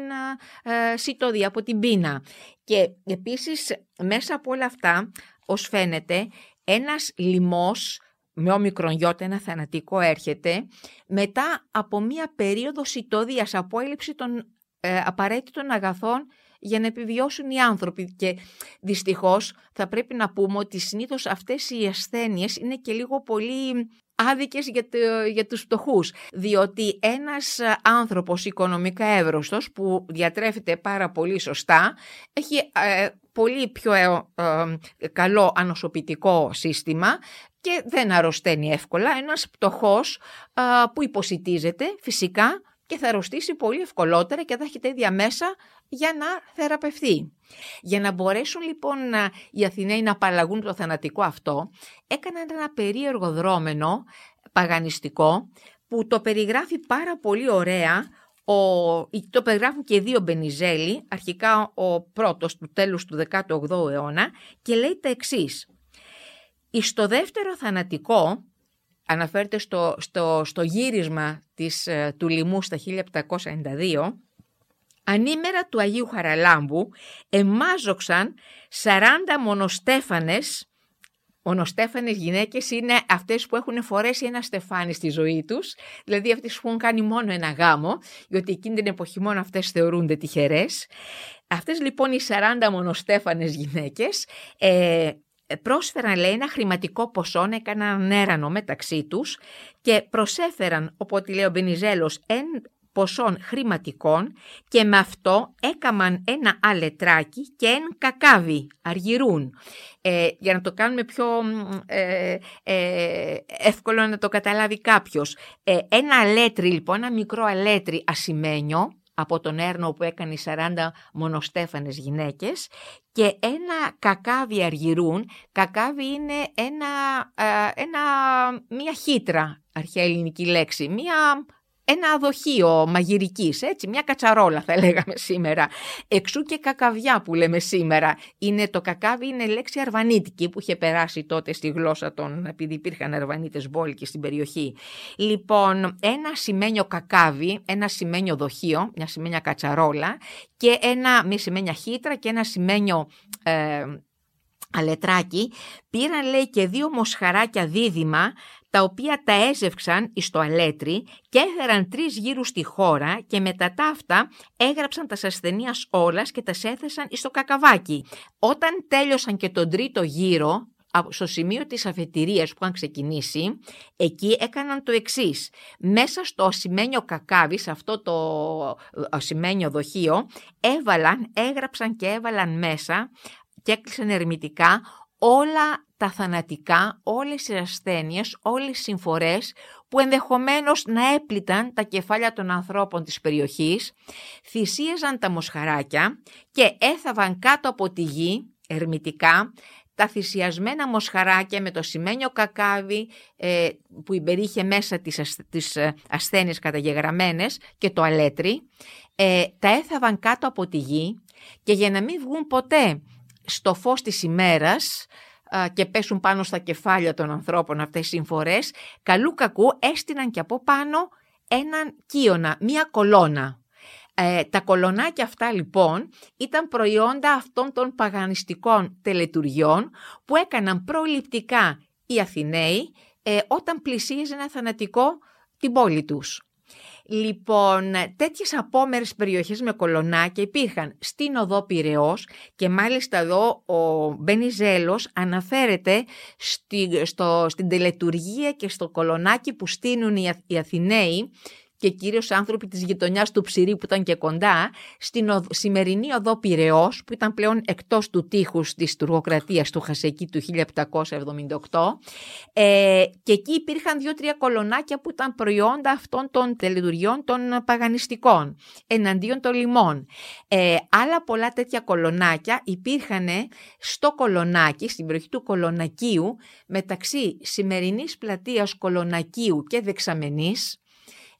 ε, από την πείνα. Και επίσης μέσα από όλα αυτά, ως φαίνεται, ένας λιμός με όμικρον γιώτα, ένα θανατικό έρχεται, μετά από μία περίοδο σιτοδίας, από έλλειψη των ε, απαραίτητων αγαθών για να επιβιώσουν οι άνθρωποι. Και δυστυχώς θα πρέπει να πούμε ότι συνήθως αυτές οι ασθένειες είναι και λίγο πολύ άδικες για, το, για τους φτωχούς. Διότι ένας άνθρωπος οικονομικά εύρωστος που διατρέφεται πάρα πολύ σωστά έχει ε, πολύ πιο ε, ε, καλό ανοσοποιητικό σύστημα και δεν αρρωσταίνει εύκολα. Ένας πτωχός που υποσυτίζεται φυσικά και θα αρρωστήσει πολύ ευκολότερα και θα έχει τέτοια μέσα για να θεραπευθεί. Για να μπορέσουν λοιπόν οι Αθηναίοι να απαλλαγούν το θανατικό αυτό, έκαναν ένα περίεργο δρόμενο παγανιστικό που το περιγράφει πάρα πολύ ωραία ο, το περιγράφουν και δύο Μπενιζέλη, αρχικά ο πρώτος του τέλους του 18ου αιώνα και λέει τα εξής. Στο δεύτερο θανατικό, αναφέρεται στο, στο, στο γύρισμα της, ε, του λοιμού στα 1792, ανήμερα του Αγίου Χαραλάμπου εμάζοξαν 40 μονοστέφανες Μονοστέφανες γυναίκες είναι αυτές που έχουν φορέσει ένα στεφάνι στη ζωή τους, δηλαδή αυτές που έχουν κάνει μόνο ένα γάμο, γιατί εκείνη την εποχή μόνο αυτές θεωρούνται τυχερές. Αυτές λοιπόν οι 40 μονοστέφανες γυναίκες ε, πρόσφεραν λέει ένα χρηματικό ποσό, έκαναν έρανο μεταξύ τους και προσέφεραν, οπότε λέει ο Μπενιζέλος, εν ποσών χρηματικών και με αυτό έκαμαν ένα αλετράκι και ένα κακάβι, αργυρούν. Ε, για να το κάνουμε πιο ε, ε, εύκολο να το καταλάβει κάποιος. Ε, ένα αλέτρι λοιπόν, ένα μικρό αλέτρι ασημένιο, από τον έρνο που έκανε 40 μονοστέφανες γυναίκες και ένα κακάβι αργυρούν. Κακάβι είναι ένα, ένα, μια χύτρα, αρχαία ελληνική λέξη, μια ένα δοχείο μαγειρικής, έτσι, μια κατσαρόλα θα λέγαμε σήμερα. Εξού και κακαβιά που λέμε σήμερα. Είναι, το κακάβι είναι λέξη αρβανίτικη που είχε περάσει τότε στη γλώσσα των, επειδή υπήρχαν αρβανίτες μπόλικοι στην περιοχή. Λοιπόν, ένα σημαίνιο κακάβι, ένα σημαίνιο δοχείο, μια σημαίνια κατσαρόλα και ένα, μια σημαίνια χύτρα και ένα σημαίνιο ε, αλετράκι, πήραν λέει και δύο μοσχαράκια δίδυμα τα οποία τα έζευξαν εις το αλέτρι και έφεραν τρεις γύρους στη χώρα και μετά τα αυτά έγραψαν τα ασθενείας όλας και τας έθεσαν εις το κακαβάκι. Όταν τέλειωσαν και τον τρίτο γύρο, στο σημείο της αφετηρίας που είχαν ξεκινήσει, εκεί έκαναν το εξής. Μέσα στο ασημένιο κακάβι, σε αυτό το ασημένιο δοχείο, έβαλαν, έγραψαν και έβαλαν μέσα και έκλεισαν ερμητικά όλα τα θανατικά, όλες οι ασθένειες, όλες οι συμφορές που ενδεχομένως να έπληταν τα κεφάλια των ανθρώπων της περιοχής, θυσίαζαν τα μοσχαράκια και έθαβαν κάτω από τη γη, ερμητικά, τα θυσιασμένα μοσχαράκια με το σημαίνιο κακάβι ε, που υπερήχε μέσα τις, τις ε, ασθένειες καταγεγραμμένες και το αλέτρι, ε, τα έθαβαν κάτω από τη γη και για να μην βγουν ποτέ στο φως της ημέρας και πέσουν πάνω στα κεφάλια των ανθρώπων αυτές οι συμφορές, καλού κακού έστειναν και από πάνω έναν κύωνα, μία κολόνα. Ε, τα κολονάκια αυτά λοιπόν ήταν προϊόντα αυτών των παγανιστικών τελετουργιών που έκαναν προληπτικά οι Αθηναίοι ε, όταν πλησίαζε ένα θανατικό την πόλη τους. Λοιπόν, τέτοιες απόμερες περιοχές με κολονάκια υπήρχαν. Στην οδό Πυραιός και μάλιστα εδώ ο Μπενιζέλος αναφέρεται στη, στο, στην τελετουργία και στο κολονάκι που στείνουν οι Αθηναίοι και κυρίως άνθρωποι της γειτονιάς του Ψηρή που ήταν και κοντά, στην σημερινή οδό Πυραιός, που ήταν πλέον εκτός του τείχους της τουρκοκρατίας του Χασεκή του 1778. Ε, και εκεί υπήρχαν δύο-τρία κολονάκια που ήταν προϊόντα αυτών των τελετουργιών των παγανιστικών, εναντίον των λιμών. Ε, άλλα πολλά τέτοια κολονάκια υπήρχαν στο κολονάκι, στην περιοχή του Κολονακίου, μεταξύ σημερινής πλατείας Κολονακίου και Δεξαμενής,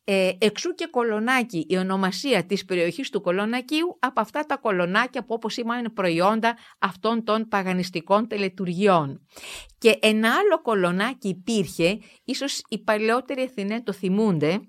ε, εξού και κολονάκι, η ονομασία της περιοχής του κολονακίου από αυτά τα κολονάκια που όπως είπαμε είναι προϊόντα αυτών των παγανιστικών τελετουργιών. Και ένα άλλο κολονάκι υπήρχε, ίσως οι παλαιότεροι Αθηναίοι το θυμούνται,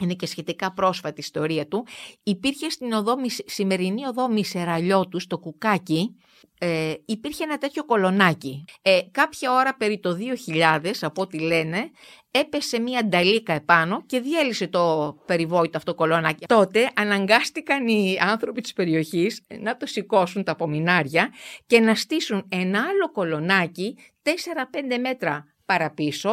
είναι και σχετικά πρόσφατη ιστορία του, υπήρχε στην οδό, σημερινή οδό Μισεραλιώτου, στο Κουκάκι, ε, υπήρχε ένα τέτοιο κολονάκι. Ε, κάποια ώρα περί το 2000, από ό,τι λένε, έπεσε μία νταλίκα επάνω και διέλυσε το περιβόητο αυτό κολονάκι. Τότε αναγκάστηκαν οι άνθρωποι της περιοχής να το σηκώσουν τα απομεινάρια και να στήσουν ένα άλλο κολονάκι 4-5 μέτρα παραπίσω,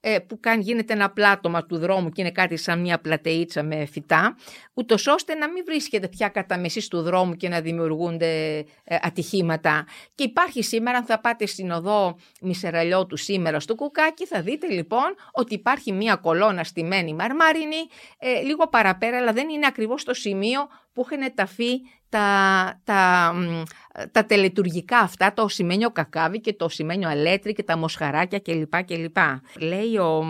ε, που κάνει, γίνεται ένα πλάτωμα του δρόμου και είναι κάτι σαν μια πλατεΐτσα με φυτά, ούτως ώστε να μην βρίσκεται πια κατά μεσής του δρόμου και να δημιουργούνται ε, ατυχήματα. Και υπάρχει σήμερα, αν θα πάτε στην οδό Μισεραλιώτου σήμερα στο Κουκάκι, θα δείτε λοιπόν ότι υπάρχει μια κολόνα στημένη μαρμάρινη, ε, λίγο παραπέρα, αλλά δεν είναι ακριβώς το σημείο που είχαν ταφεί τα, τα, τα τελετουργικά αυτά, το οσημένιο κακάβι και το οσημένιο αλέτρι και τα μοσχαράκια κλπ. κλπ. Λέει ο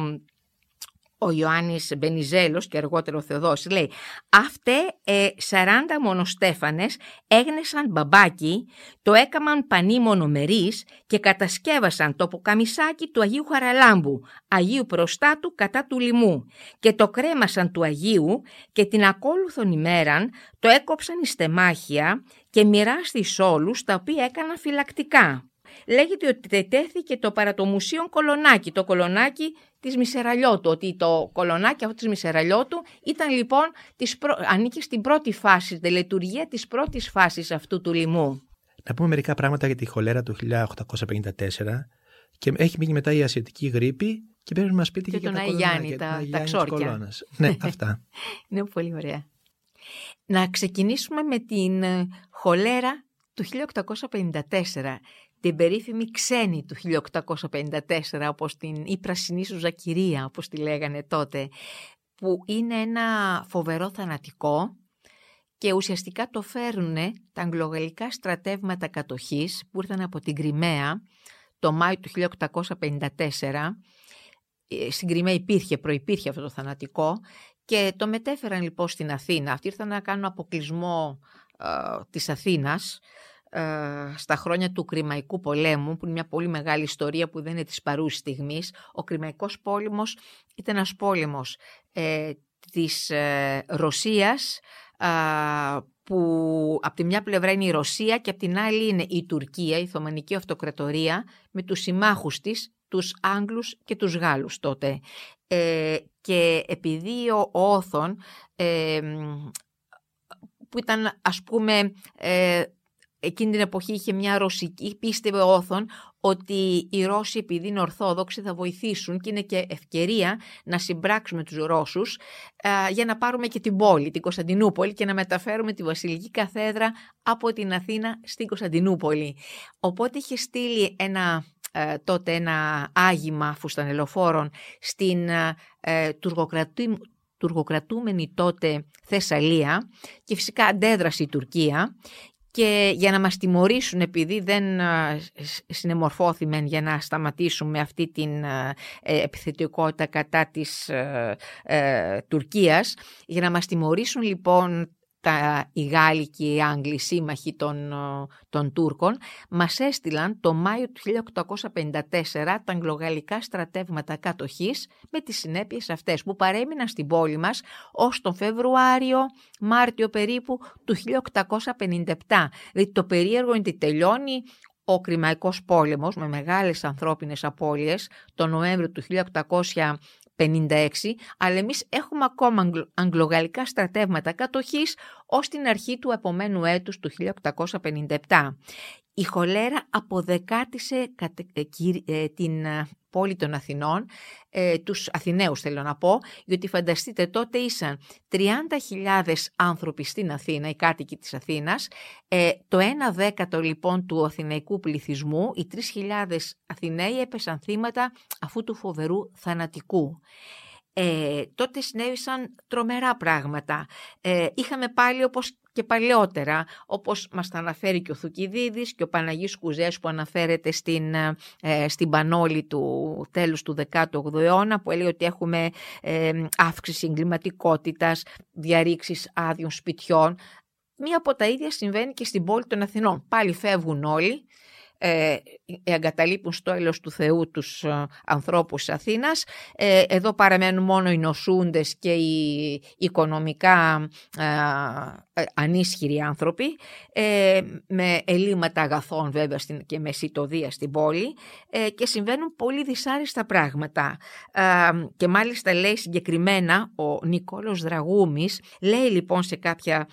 ο Ιωάννης Μπενιζέλος και αργότερο ο Θεοδός λέει «Αυτέ ε, 40 μονοστέφανες έγνεσαν μπαμπάκι, το έκαμαν πανί μονομερής και κατασκεύασαν το ποκαμισάκι του Αγίου Χαραλάμπου, Αγίου Προστάτου κατά του λιμού και το κρέμασαν του Αγίου και την ακόλουθον ημέραν το έκοψαν εις τεμάχια και μοιράστης σ' όλους τα οποία έκαναν φυλακτικά λέγεται ότι τετέθηκε το παρατομουσίον κολονάκι, το κολονάκι της Μισεραλιώτου, ότι το κολονάκι αυτό της Μισεραλιώτου ήταν λοιπόν, της προ... ανήκει στην πρώτη φάση, τη λειτουργία της πρώτης φάσης αυτού του λοιμού. Να πούμε μερικά πράγματα για τη χολέρα του 1854 και έχει μείνει μετά η ασιατική γρήπη και πρέπει να μας πείτε και, και για τα Γιάννη, τα, τα ξόρκια. ναι, αυτά. Είναι πολύ ωραία. Να ξεκινήσουμε με την ε, χολέρα του 1854 την περίφημη ξένη του 1854, όπως την η πρασινή σου Ζακυρία, όπως τη λέγανε τότε, που είναι ένα φοβερό θανατικό και ουσιαστικά το φέρουν τα αγγλογαλλικά στρατεύματα κατοχής που ήρθαν από την Κρυμαία το Μάιο του 1854. Ε, στην Κρυμαία υπήρχε, προϋπήρχε αυτό το θανατικό και το μετέφεραν λοιπόν στην Αθήνα. Αυτοί ήρθαν να κάνουν αποκλεισμό ε, της Αθήνας ε, στα χρόνια του Κρημαϊκού πολέμου, που είναι μια πολύ μεγάλη ιστορία που δεν είναι της παρούσης στιγμής, ο Κρημαϊκός πόλεμος ήταν ένας πόλεμος ε, της ε, Ρωσίας, που από τη μια πλευρά είναι η Ρωσία και από την άλλη είναι η Τουρκία, η Θωμανική Αυτοκρατορία, με τους συμμάχους της, τους Άγγλους και τους Γάλλους τότε. και επειδή ο Όθων, που ήταν ας πούμε εκείνη την εποχή είχε μια ρωσική, πίστευε όθον ότι οι Ρώσοι επειδή είναι Ορθόδοξοι θα βοηθήσουν και είναι και ευκαιρία να συμπράξουμε τους Ρώσους για να πάρουμε και την πόλη, την Κωνσταντινούπολη και να μεταφέρουμε τη Βασιλική Καθέδρα από την Αθήνα στην Κωνσταντινούπολη. Οπότε είχε στείλει ένα ε, τότε ένα άγημα φουστανελοφόρων στην ε, τουρκοκρατούμενη τότε Θεσσαλία και φυσικά αντέδρασε η Τουρκία και για να μας τιμωρήσουν επειδή δεν συνεμορφώθημεν για να σταματήσουμε αυτή την ε, επιθετικότητα κατά της ε, ε, Τουρκίας, για να μας τιμωρήσουν λοιπόν τα, οι Γάλλοι και οι Άγγλοι σύμμαχοι των, των Τούρκων μας έστειλαν το Μάιο του 1854 τα αγγλογαλλικά στρατεύματα κατοχής με τις συνέπειες αυτές που παρέμειναν στην πόλη μας ως τον Φεβρουάριο, Μάρτιο περίπου του 1857. Δηλαδή το περίεργο είναι ότι τελειώνει ο Κρημαϊκός πόλεμος με μεγάλες ανθρώπινες απώλειες το Νοέμβριο του 56, αλλά εμείς έχουμε ακόμα αγγλογαλλικά στρατεύματα κατοχής ως την αρχή του επομένου έτους του 1857. Η χολέρα αποδεκάτησε ε, ε, την ε, πόλη των Αθηνών, τους Αθηναίους θέλω να πω, γιατί φανταστείτε τότε ήσαν 30.000 άνθρωποι στην Αθήνα, οι κάτοικοι της Αθήνας, το 1 δέκατο λοιπόν του αθηναϊκού πληθυσμού, οι 3.000 Αθηναίοι έπεσαν θύματα αφού του φοβερού θανατικού ε, τότε συνέβησαν τρομερά πράγματα. Ε, είχαμε πάλι όπως και παλαιότερα, όπως μας τα αναφέρει και ο Θουκυδίδης και ο Παναγής Κουζές που αναφέρεται στην, ε, στην Πανόλη του τέλους του 18ου αιώνα που έλεγε ότι έχουμε ε, αύξηση εγκληματικότητας, διαρρήξεις άδειων σπιτιών. Μία από τα ίδια συμβαίνει και στην πόλη των Αθηνών. Πάλι φεύγουν όλοι, ε, εγκαταλείπουν στο έλεος του Θεού τους ε, ανθρώπους της Αθήνας. Ε, εδώ παραμένουν μόνο οι νοσούντες και οι οικονομικά ε, ανίσχυροι άνθρωποι με ελλείμματα αγαθών βέβαια και με σιτοδία στην πόλη και συμβαίνουν πολύ δυσάρεστα πράγματα. Και μάλιστα λέει συγκεκριμένα ο Νικόλος Δραγούμης, λέει λοιπόν σε κάποια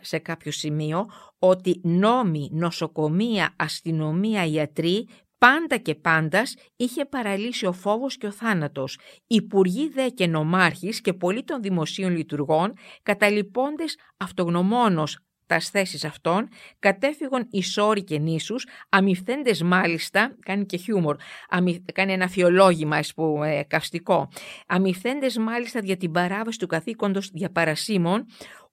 σε κάποιο σημείο ότι νόμοι, νοσοκομεία, αστυνομία, ιατροί πάντα και πάντας είχε παραλύσει ο φόβος και ο θάνατος. Υπουργοί δε και νομάρχης και πολλοί των δημοσίων λειτουργών, καταλοιπώντες αυτογνωμόνος τας θέσεις αυτών, κατέφυγαν ισόροι και νήσους, αμυφθέντες μάλιστα, κάνει και χιούμορ, κάνει ένα φιολόγημα που, ε, καυστικό, αμυφθέντες μάλιστα για την παράβαση του καθήκοντος διαπαρασίμων,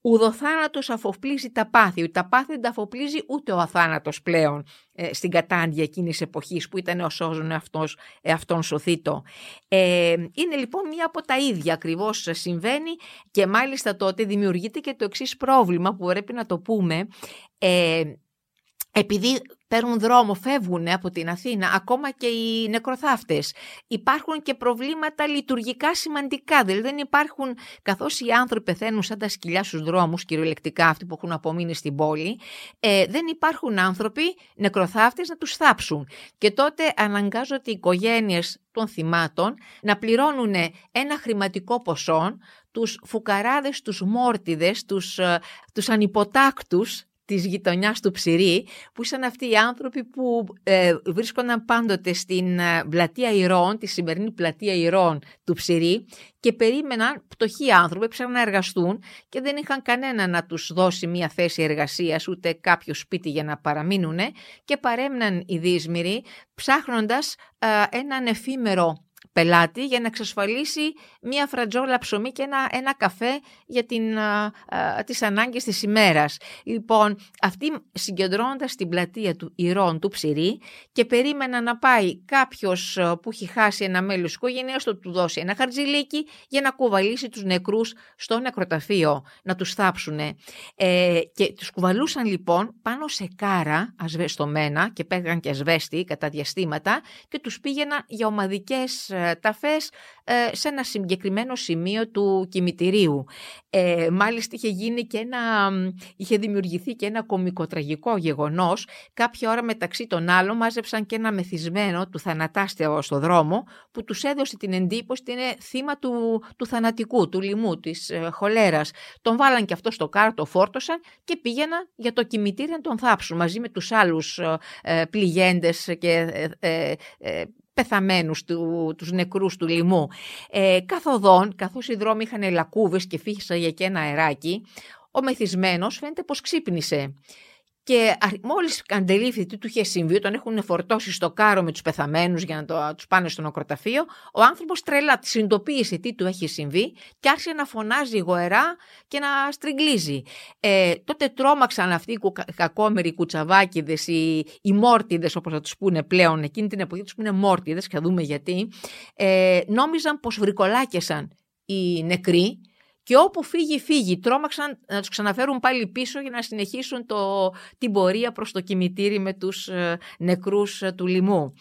ουδοθάνατος αφοπλίζει τα πάθη. Τα πάθη δεν τα αφοπλίζει ούτε ο αθάνατος πλέον ε, στην κατάντια εκείνης εποχής που ήταν ο σώζον αυτός, εαυτόν σωθήτο. Ε, είναι λοιπόν μία από τα ίδια ακριβώς συμβαίνει και μάλιστα τότε δημιουργείται και το εξής πρόβλημα που πρέπει να το πούμε. Ε, επειδή παίρνουν δρόμο, φεύγουν από την Αθήνα, ακόμα και οι νεκροθάφτες. Υπάρχουν και προβλήματα λειτουργικά σημαντικά, δηλαδή δεν υπάρχουν, καθώς οι άνθρωποι πεθαίνουν σαν τα σκυλιά στους δρόμους, κυριολεκτικά αυτοί που έχουν απομείνει στην πόλη, ε, δεν υπάρχουν άνθρωποι νεκροθάφτες να τους θάψουν. Και τότε αναγκάζονται οι οικογένειες των θυμάτων να πληρώνουν ένα χρηματικό ποσό τους φουκαράδες, τους μόρτιδες, τους, ε, τους ανυποτάκτους της γειτονιάς του Ψηρή, που ήσαν αυτοί οι άνθρωποι που ε, βρίσκονταν πάντοτε στην ε, πλατεία Ηρών, τη σημερινή πλατεία Ηρών του Ψηρή και περίμεναν πτωχοί άνθρωποι, ψάχναν να εργαστούν και δεν είχαν κανένα να τους δώσει μια θέση εργασίας ούτε κάποιο σπίτι για να παραμείνουν και παρέμειναν οι δύσμυροι ψάχνοντας ε, έναν εφήμερο πελάτη για να εξασφαλίσει μία φρατζόλα ψωμί και ένα, ένα καφέ για την, α, α, τις ανάγκες της ημέρας. Λοιπόν, αυτοί συγκεντρώνοντας την πλατεία του Ηρών του Ψηρή και περίμεναν να πάει κάποιος που έχει χάσει ένα μέλος της οικογένειας του του δώσει ένα χαρτζηλίκι για να κουβαλήσει τους νεκρούς στο νεκροταφείο, να τους θάψουνε. Ε, και τους κουβαλούσαν λοιπόν πάνω σε κάρα ασβεστομένα και πέγαν και ασβέστη κατά διαστήματα και τους πήγαιναν για ομαδικές ε, ταφές ε, σε ένα συγκεκριμένο σημείο του κημητηρίου. Ε, μάλιστα είχε γίνει και ένα, είχε δημιουργηθεί και ένα κομικοτραγικό γεγονός. Κάποια ώρα μεταξύ των άλλων μάζεψαν και ένα μεθυσμένο του θανατάστεο στο δρόμο που τους έδωσε την εντύπωση ότι είναι θύμα του, του θανατικού, του λοιμού, της ε, χολέρας. Τον βάλαν και αυτό στο κάρο, το φόρτωσαν και πήγαιναν για το κημητήριο να τον θάψουν μαζί με τους άλλους ε, πληγέντες και ε, ε, πεθαμένους, του, τους νεκρούς του λοιμού. Ε, καθοδόν, καθώς οι δρόμοι είχαν λακκούβες και φύχησαν και ένα αεράκι, ο μεθυσμένος φαίνεται πως ξύπνησε. Και μόλις αντελήφθη τι του είχε συμβεί, όταν έχουν φορτώσει στο κάρο με τους πεθαμένους για να το, τους πάνε στο νοκροταφείο, ο άνθρωπος τρελά τη συνειδητοποίησε τι του έχει συμβεί και άρχισε να φωνάζει γοερά και να στριγκλίζει. Ε, τότε τρόμαξαν αυτοί οι κακόμεροι κουτσαβάκιδε, οι, οι μόρτιδες, όπως θα τους πούνε πλέον, εκείνη την εποχή τους πούνε μόρτιδες, και θα δούμε γιατί. Ε, νόμιζαν πως βρικολάκεσαν οι νεκροί και όπου φύγει, φύγει. Τρόμαξαν να τους ξαναφέρουν πάλι πίσω για να συνεχίσουν το, την πορεία προς το κημητήρι με τους ε, νεκρούς ε, του λοιμού.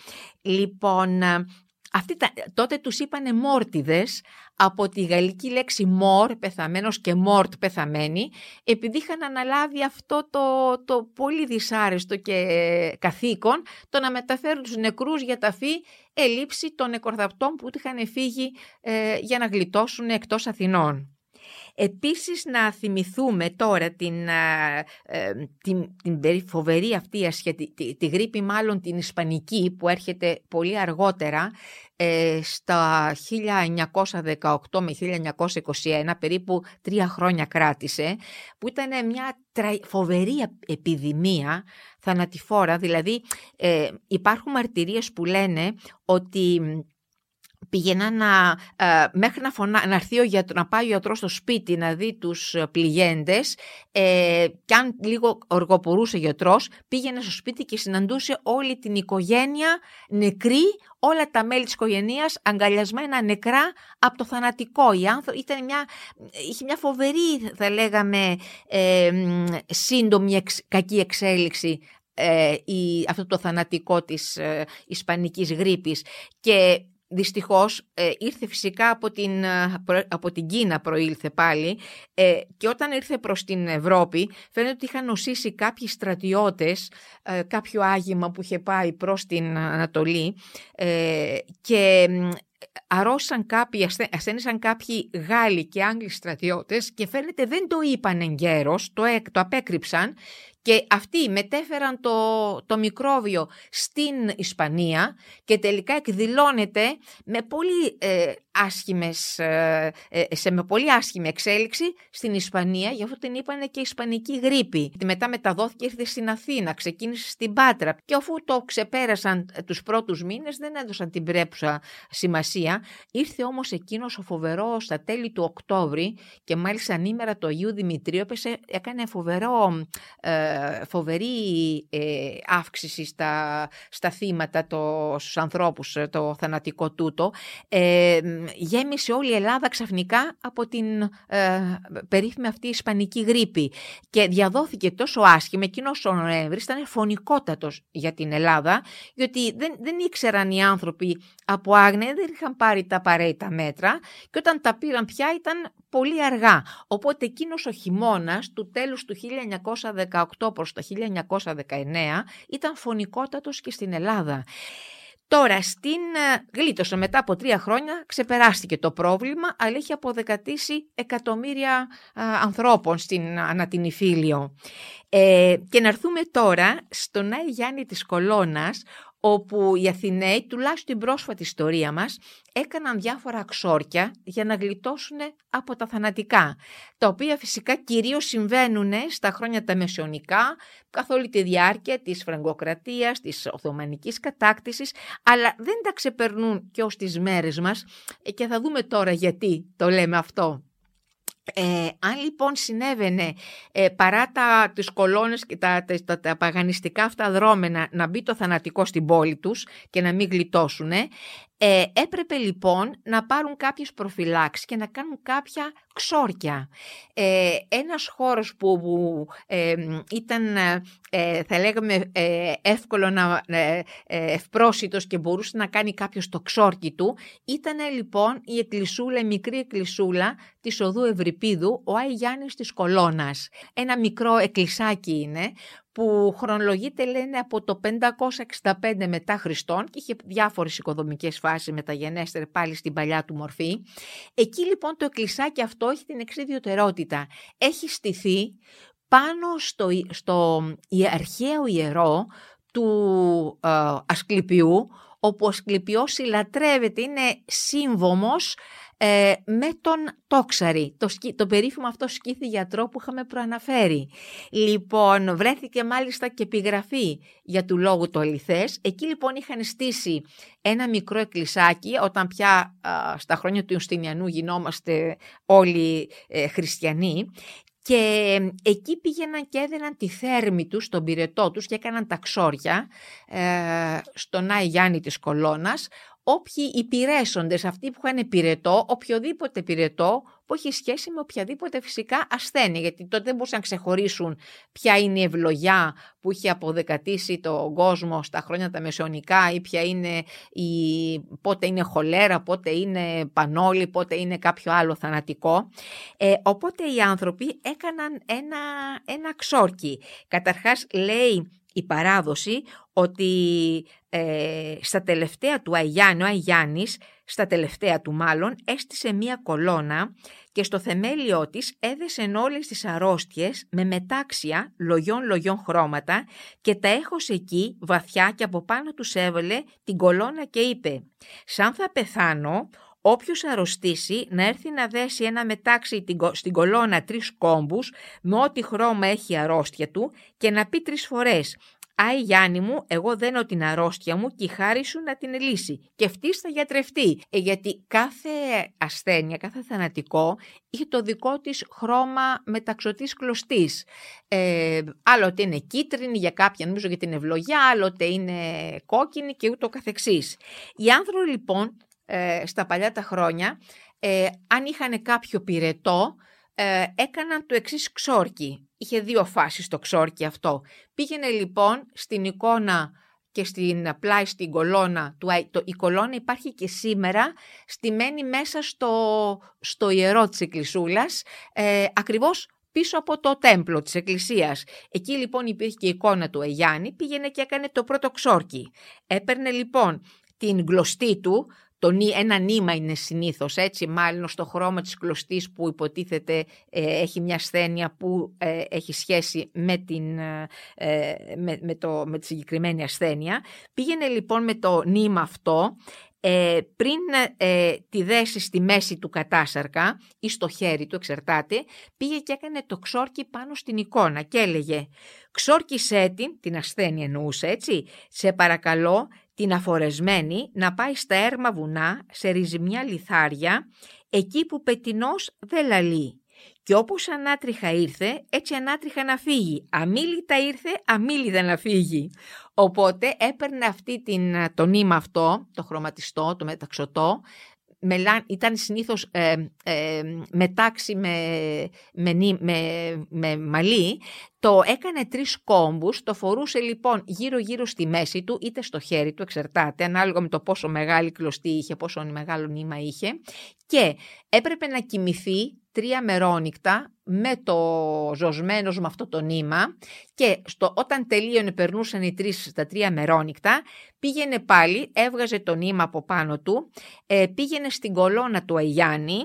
Λοιπόν, ε, αυτοί τότε τους είπανε μόρτιδες από τη γαλλική λέξη μόρ, πεθαμένος και μόρτ, πεθαμένη, επειδή είχαν αναλάβει αυτό το, το πολύ δυσάρεστο και καθήκον, το να μεταφέρουν τους νεκρούς για ταφή ελήψη των νεκορδαπτών που είχαν φύγει για να γλιτώσουν εκτός Αθηνών. Επίσης να θυμηθούμε τώρα την, ε, την, την φοβερή αυτή τη, τη, γρήπη μάλλον την Ισπανική που έρχεται πολύ αργότερα ε, στα 1918 με 1921 περίπου τρία χρόνια κράτησε που ήταν μια φοβερή επιδημία θανατηφόρα. Δηλαδή ε, υπάρχουν μαρτυρίες που λένε ότι πήγαινα να, ε, μέχρι να, φωνα, να, έρθει ο γιατρός, να πάει ο γιατρός στο σπίτι να δει τους ε, πληγέντες ε, και αν λίγο οργοπορούσε ο γιατρός πήγαινε στο σπίτι και συναντούσε όλη την οικογένεια νεκρή όλα τα μέλη της οικογένειας αγκαλιασμένα νεκρά από το θανατικό. Η άνθρωπο, ήταν μια, είχε μια φοβερή θα λέγαμε ε, σύντομη κακή εξέλιξη ε, η, αυτό το θανατικό της ε, ισπανικής γρήπης και Δυστυχώς ε, ήρθε φυσικά από την, ε, από την Κίνα προήλθε πάλι ε, και όταν ήρθε προς την Ευρώπη φαίνεται ότι είχαν νοσήσει κάποιοι στρατιώτες κάποιο άγημα που είχε πάει προς την Ανατολή και αρρώστησαν κάποιοι, ασθένησαν κάποιοι Γάλλοι και Άγγλοι στρατιώτες και φαίνεται δεν το είπαν εγκαίρως, το, το απέκρυψαν και αυτοί μετέφεραν το, το μικρόβιο στην Ισπανία και τελικά εκδηλώνεται με πολύ ε, άσχημες, ε, ε, σε με πολύ άσχημη εξέλιξη στην Ισπανία, γι' αυτό την είπανε και Ισπανική γρήπη. Μετά μεταδόθηκε, ήρθε στην Αθήνα, ξεκίνησε στην Πάτρα και αφού το ξεπέρασαν τους πρώτους μήνες δεν έδωσαν την πρέπουσα σημασία. Ήρθε όμως εκείνος ο φοβερός στα τέλη του Οκτώβρη και μάλιστα ανήμερα το Αγίου Δημητρίου έκανε φοβερό φοβερή ε, αύξηση στα, στα θύματα, το, στους ανθρώπους, ε, το θανατικό τούτο. Ε, γέμισε όλη η Ελλάδα ξαφνικά από την ε, περίφημη αυτή ισπανική γρήπη και διαδόθηκε τόσο άσχημα, εκείνος ο Νοέμβρη ήταν φωνικότατος για την Ελλάδα, γιατί δεν, δεν ήξεραν οι άνθρωποι από άγνοια, δεν είχαν πάρει τα απαραίτητα μέτρα και όταν τα πήραν πια ήταν πολύ αργά. Οπότε εκείνος ο χειμώνας του τέλους του 1918 προς το 1919 ήταν φωνικότατος και στην Ελλάδα. Τώρα, στην ε, γλίτωσε μετά από τρία χρόνια, ξεπεράστηκε το πρόβλημα, αλλά έχει αποδεκατήσει εκατομμύρια ανθρώπων στην Ανατινηφίλιο. Ε, και να έρθουμε τώρα στον Άι Γιάννη της Κολώνας, όπου οι Αθηναίοι, τουλάχιστον την πρόσφατη ιστορία μας, έκαναν διάφορα αξόρκια για να γλιτώσουν από τα θανατικά, τα οποία φυσικά κυρίως συμβαίνουν στα χρόνια τα μεσαιωνικά, καθ' όλη τη διάρκεια της φραγκοκρατίας, της Οθωμανικής κατάκτησης, αλλά δεν τα ξεπερνούν και ως τις μέρες μας και θα δούμε τώρα γιατί το λέμε αυτό. Ε, αν λοιπόν συνέβαινε ε, παρά τα, τις κολόνες και τα, τα, τα, παγανιστικά αυτά δρόμενα να μπει το θανατικό στην πόλη τους και να μην γλιτώσουν, ε, έπρεπε λοιπόν να πάρουν κάποιες προφυλάξεις και να κάνουν κάποια ξόρκια. Ε, ένας χώρος που, ε, ήταν, ε, θα λέγαμε, ε, εύκολο να ε, ευπρόσιτος και μπορούσε να κάνει κάποιος το ξόρκι του, ήταν λοιπόν η εκκλησούλα, η μικρή εκκλησούλα της οδού Ευρυπίδου, ο Άι Γιάννης της Κολώνας. Ένα μικρό εκκλησάκι είναι που χρονολογείται λένε από το 565 μετά Χριστόν και είχε διάφορες οικοδομικές φάσεις μεταγενέστερες πάλι στην παλιά του μορφή. Εκεί λοιπόν το εκκλησάκι αυτό έχει την εξή ιδιωτερότητα. Έχει στηθεί πάνω στο, στο αρχαίο ιερό του ε, Ασκληπιού, όπου ο Ασκληπιός συλλατρεύεται, είναι σύμβομος ε, με τον Τόξαρη, το, το περίφημο αυτό σκήθη γιατρό που είχαμε προαναφέρει. Λοιπόν, βρέθηκε μάλιστα και επιγραφή για του λόγου το αληθές. Εκεί λοιπόν είχαν στήσει ένα μικρό εκκλησάκι, όταν πια στα χρόνια του Ιουστινιανού γινόμαστε όλοι ε, χριστιανοί, και εκεί πήγαιναν και έδαιναν τη θέρμη τους στον πυρετό τους και έκαναν τα ξόρια ε, στον Άι Γιάννη της Κολώνας, όποιοι υπηρέσοντες, αυτοί που είχαν πυρετό, οποιοδήποτε πυρετό που έχει σχέση με οποιαδήποτε φυσικά ασθένεια, γιατί τότε δεν μπορούσαν να ξεχωρίσουν ποια είναι η ευλογιά που είχε αποδεκατήσει τον κόσμο στα χρόνια τα μεσαιωνικά ή ποια είναι η... πότε είναι χολέρα, πότε είναι πανόλη, πότε είναι κάποιο άλλο θανατικό. Ε, οπότε οι άνθρωποι έκαναν ένα, ένα ξόρκι. Καταρχάς λέει η παράδοση ότι ε, στα τελευταία του Αγιάννη, ο Αγιάννης, στα τελευταία του μάλλον, έστησε μία κολόνα και στο θεμέλιό της έδεσε όλες τις αρρώστιες με μετάξια λογιών-λογιών χρώματα και τα έχωσε εκεί βαθιά και από πάνω τους έβαλε την κολόνα και είπε «Σαν θα πεθάνω, Όποιος αρρωστήσει να έρθει να δέσει ένα μετάξι στην κολόνα τρεις κόμπους με ό,τι χρώμα έχει η αρρώστια του και να πει τρεις φορές Άι Γιάννη μου, εγώ δένω την αρρώστια μου και η χάρη σου να την λύσει. Και αυτή θα γιατρευτεί. Ε, γιατί κάθε ασθένεια, κάθε θανατικό έχει το δικό της χρώμα μεταξωτής κλωστής. Ε, άλλοτε είναι κίτρινη για κάποια, νομίζω για την ευλογιά, άλλοτε είναι κόκκινη και ούτω καθεξής. Οι άνθρωποι λοιπόν ε, στα παλιά τα χρόνια, ε, αν είχαν κάποιο πυρετό, ε, έκαναν το εξής ξόρκι. Είχε δύο φάσεις το ξόρκι αυτό. Πήγαινε λοιπόν στην εικόνα και στην πλάι στην κολόνα του το, η κολόνα υπάρχει και σήμερα στημένη μέσα στο, στο ιερό της εκκλησούλας ε, ακριβώς πίσω από το τέμπλο της εκκλησίας. Εκεί λοιπόν υπήρχε και η εικόνα του Αγιάννη, πήγαινε και έκανε το πρώτο ξόρκι. Έπαιρνε λοιπόν την γλωστή του, το, ένα νήμα είναι συνήθως έτσι, μάλλον στο χρώμα της κλωστής που υποτίθεται ε, έχει μια ασθένεια που ε, έχει σχέση με, την, ε, με, με, το, με τη συγκεκριμένη ασθένεια. Πήγαινε λοιπόν με το νήμα αυτό πριν τη δέσει στη μέση του κατάσαρκα ή στο χέρι του, εξερτάται, πήγε και έκανε το ξόρκι πάνω στην εικόνα και έλεγε «Ξόρκισέ την, την ασθένεια εννοούσε έτσι, σε παρακαλώ την αφορεσμένη να πάει στα έρμα βουνά, σε ριζιμιά λιθάρια, εκεί που πετινός δεν λαλεί. Και όπως ανάτριχα ήρθε, έτσι ανάτριχα να φύγει. Αμήλυτα ήρθε, αμήλυτα να φύγει. Οπότε έπαιρνε αυτή την, το νήμα αυτό, το χρωματιστό, το μεταξωτό, ήταν συνήθως ε, ε, μετάξι με, με, με, με μαλλί, το έκανε τρεις κόμπους, το φορούσε λοιπόν γύρω-γύρω στη μέση του, είτε στο χέρι του, εξερτάται, ανάλογα με το πόσο μεγάλη κλωστή είχε, πόσο μεγάλο νήμα είχε, και έπρεπε να κοιμηθεί τρία μερόνυχτα με το ζωσμένο με αυτό το νήμα και στο, όταν τελείωνε περνούσαν οι τρεις στα τρία μερόνυχτα πήγαινε πάλι, έβγαζε το νήμα από πάνω του, ε, πήγαινε στην κολόνα του Αγιάννη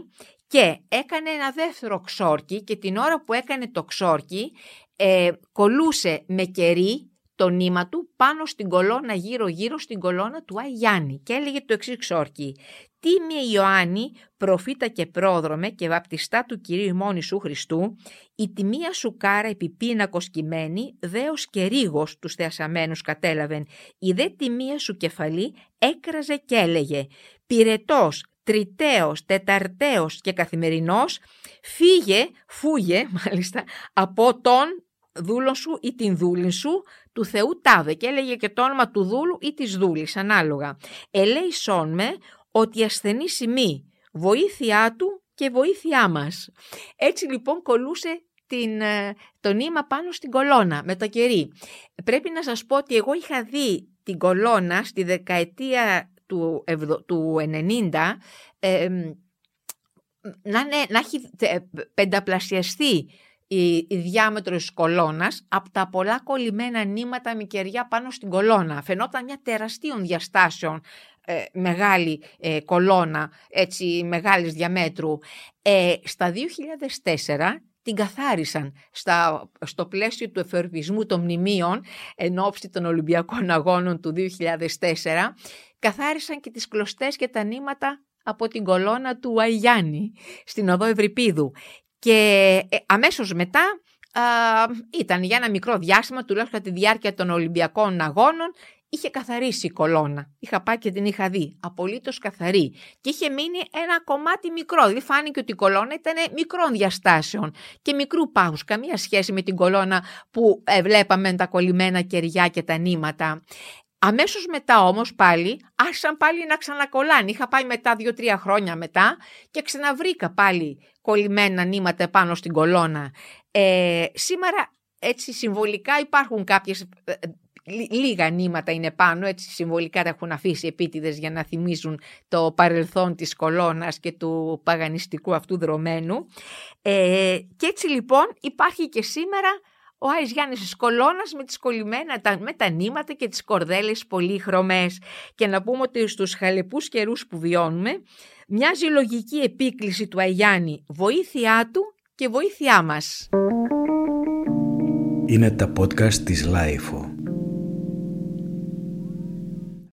και έκανε ένα δεύτερο ξόρκι και την ώρα που έκανε το ξόρκι ε, κολούσε με κερί το νήμα του πάνω στην κολόνα γύρω-γύρω στην κολόνα του Αγιάννη και έλεγε το εξής ξόρκι «Τίμη Ιωάννη, προφήτα και πρόδρομε και βαπτιστά του Κυρίου ημών σου Χριστού, η τιμία σου κάρα επιπίνακος κειμένη, δέος και ρίγος τους θεασαμένους κατέλαβεν, η δε τιμία σου κεφαλή έκραζε και έλεγε «Πυρετός, τριτέος, τεταρτέος και καθημερινός, φύγε, φούγε μάλιστα, από τον δούλον σου ή την δούλη σου του Θεού τάδε και έλεγε και το όνομα του δούλου ή της δούλης ανάλογα. Ελέησόν με ότι ασθενή σημεί βοήθειά του και βοήθειά μας. Έτσι λοιπόν κολούσε την, ε, το νήμα πάνω στην κολόνα με το κερί. Πρέπει να σας πω ότι εγώ είχα δει την κολόνα στη δεκαετία του, του 90 να, να έχει πενταπλασιαστεί η, η διάμετρο της κολόνας από τα πολλά κολλημένα νήματα με κεριά πάνω στην κολόνα. Φαινόταν μια τεραστίων διαστάσεων ε, μεγάλη ε, κολόνα έτσι μεγάλης διαμέτρου. Ε, στα 2004 την καθάρισαν στα, στο πλαίσιο του εφερβισμού των μνημείων εν ώψη των Ολυμπιακών Αγώνων του 2004 καθάρισαν και τις κλωστές και τα νήματα από την κολόνα του Αϊγιάννη στην οδό Ευρυπίδου και ε, αμέσως μετά ήταν για ένα μικρό διάστημα, τουλάχιστον τη διάρκεια των Ολυμπιακών Αγώνων, είχε καθαρίσει η κολόνα. Είχα πάει και την είχα δει. Απολύτως καθαρή. Και είχε μείνει ένα κομμάτι μικρό. Δηλαδή φάνηκε ότι η κολόνα ήταν μικρών διαστάσεων και μικρού πάγους. Καμία σχέση με την κολόνα που ε, βλέπαμε τα κολλημένα κεριά και τα νήματα. Αμέσως μετά όμως πάλι άρχισαν πάλι να ξανακολλάνε. Είχα πάει μετά δύο-τρία χρόνια μετά και ξαναβρήκα πάλι κολλημένα νήματα πάνω στην κολόνα. Ε, σήμερα έτσι συμβολικά υπάρχουν κάποιες ε, λίγα νήματα είναι πάνω, έτσι συμβολικά τα έχουν αφήσει επίτηδες για να θυμίζουν το παρελθόν της κολόνας και του παγανιστικού αυτού δρομένου. Ε, και έτσι λοιπόν υπάρχει και σήμερα ο Άης Γιάννης της κολόνας με τις κολλημένα, με τα νήματα και τις κορδέλες πολύχρωμες. Και να πούμε ότι στους χαλεπούς καιρούς που βιώνουμε, μοιάζει λογική επίκληση του Αγιάννη, βοήθειά του και βοήθειά μας. Είναι τα podcast της Λάιφο.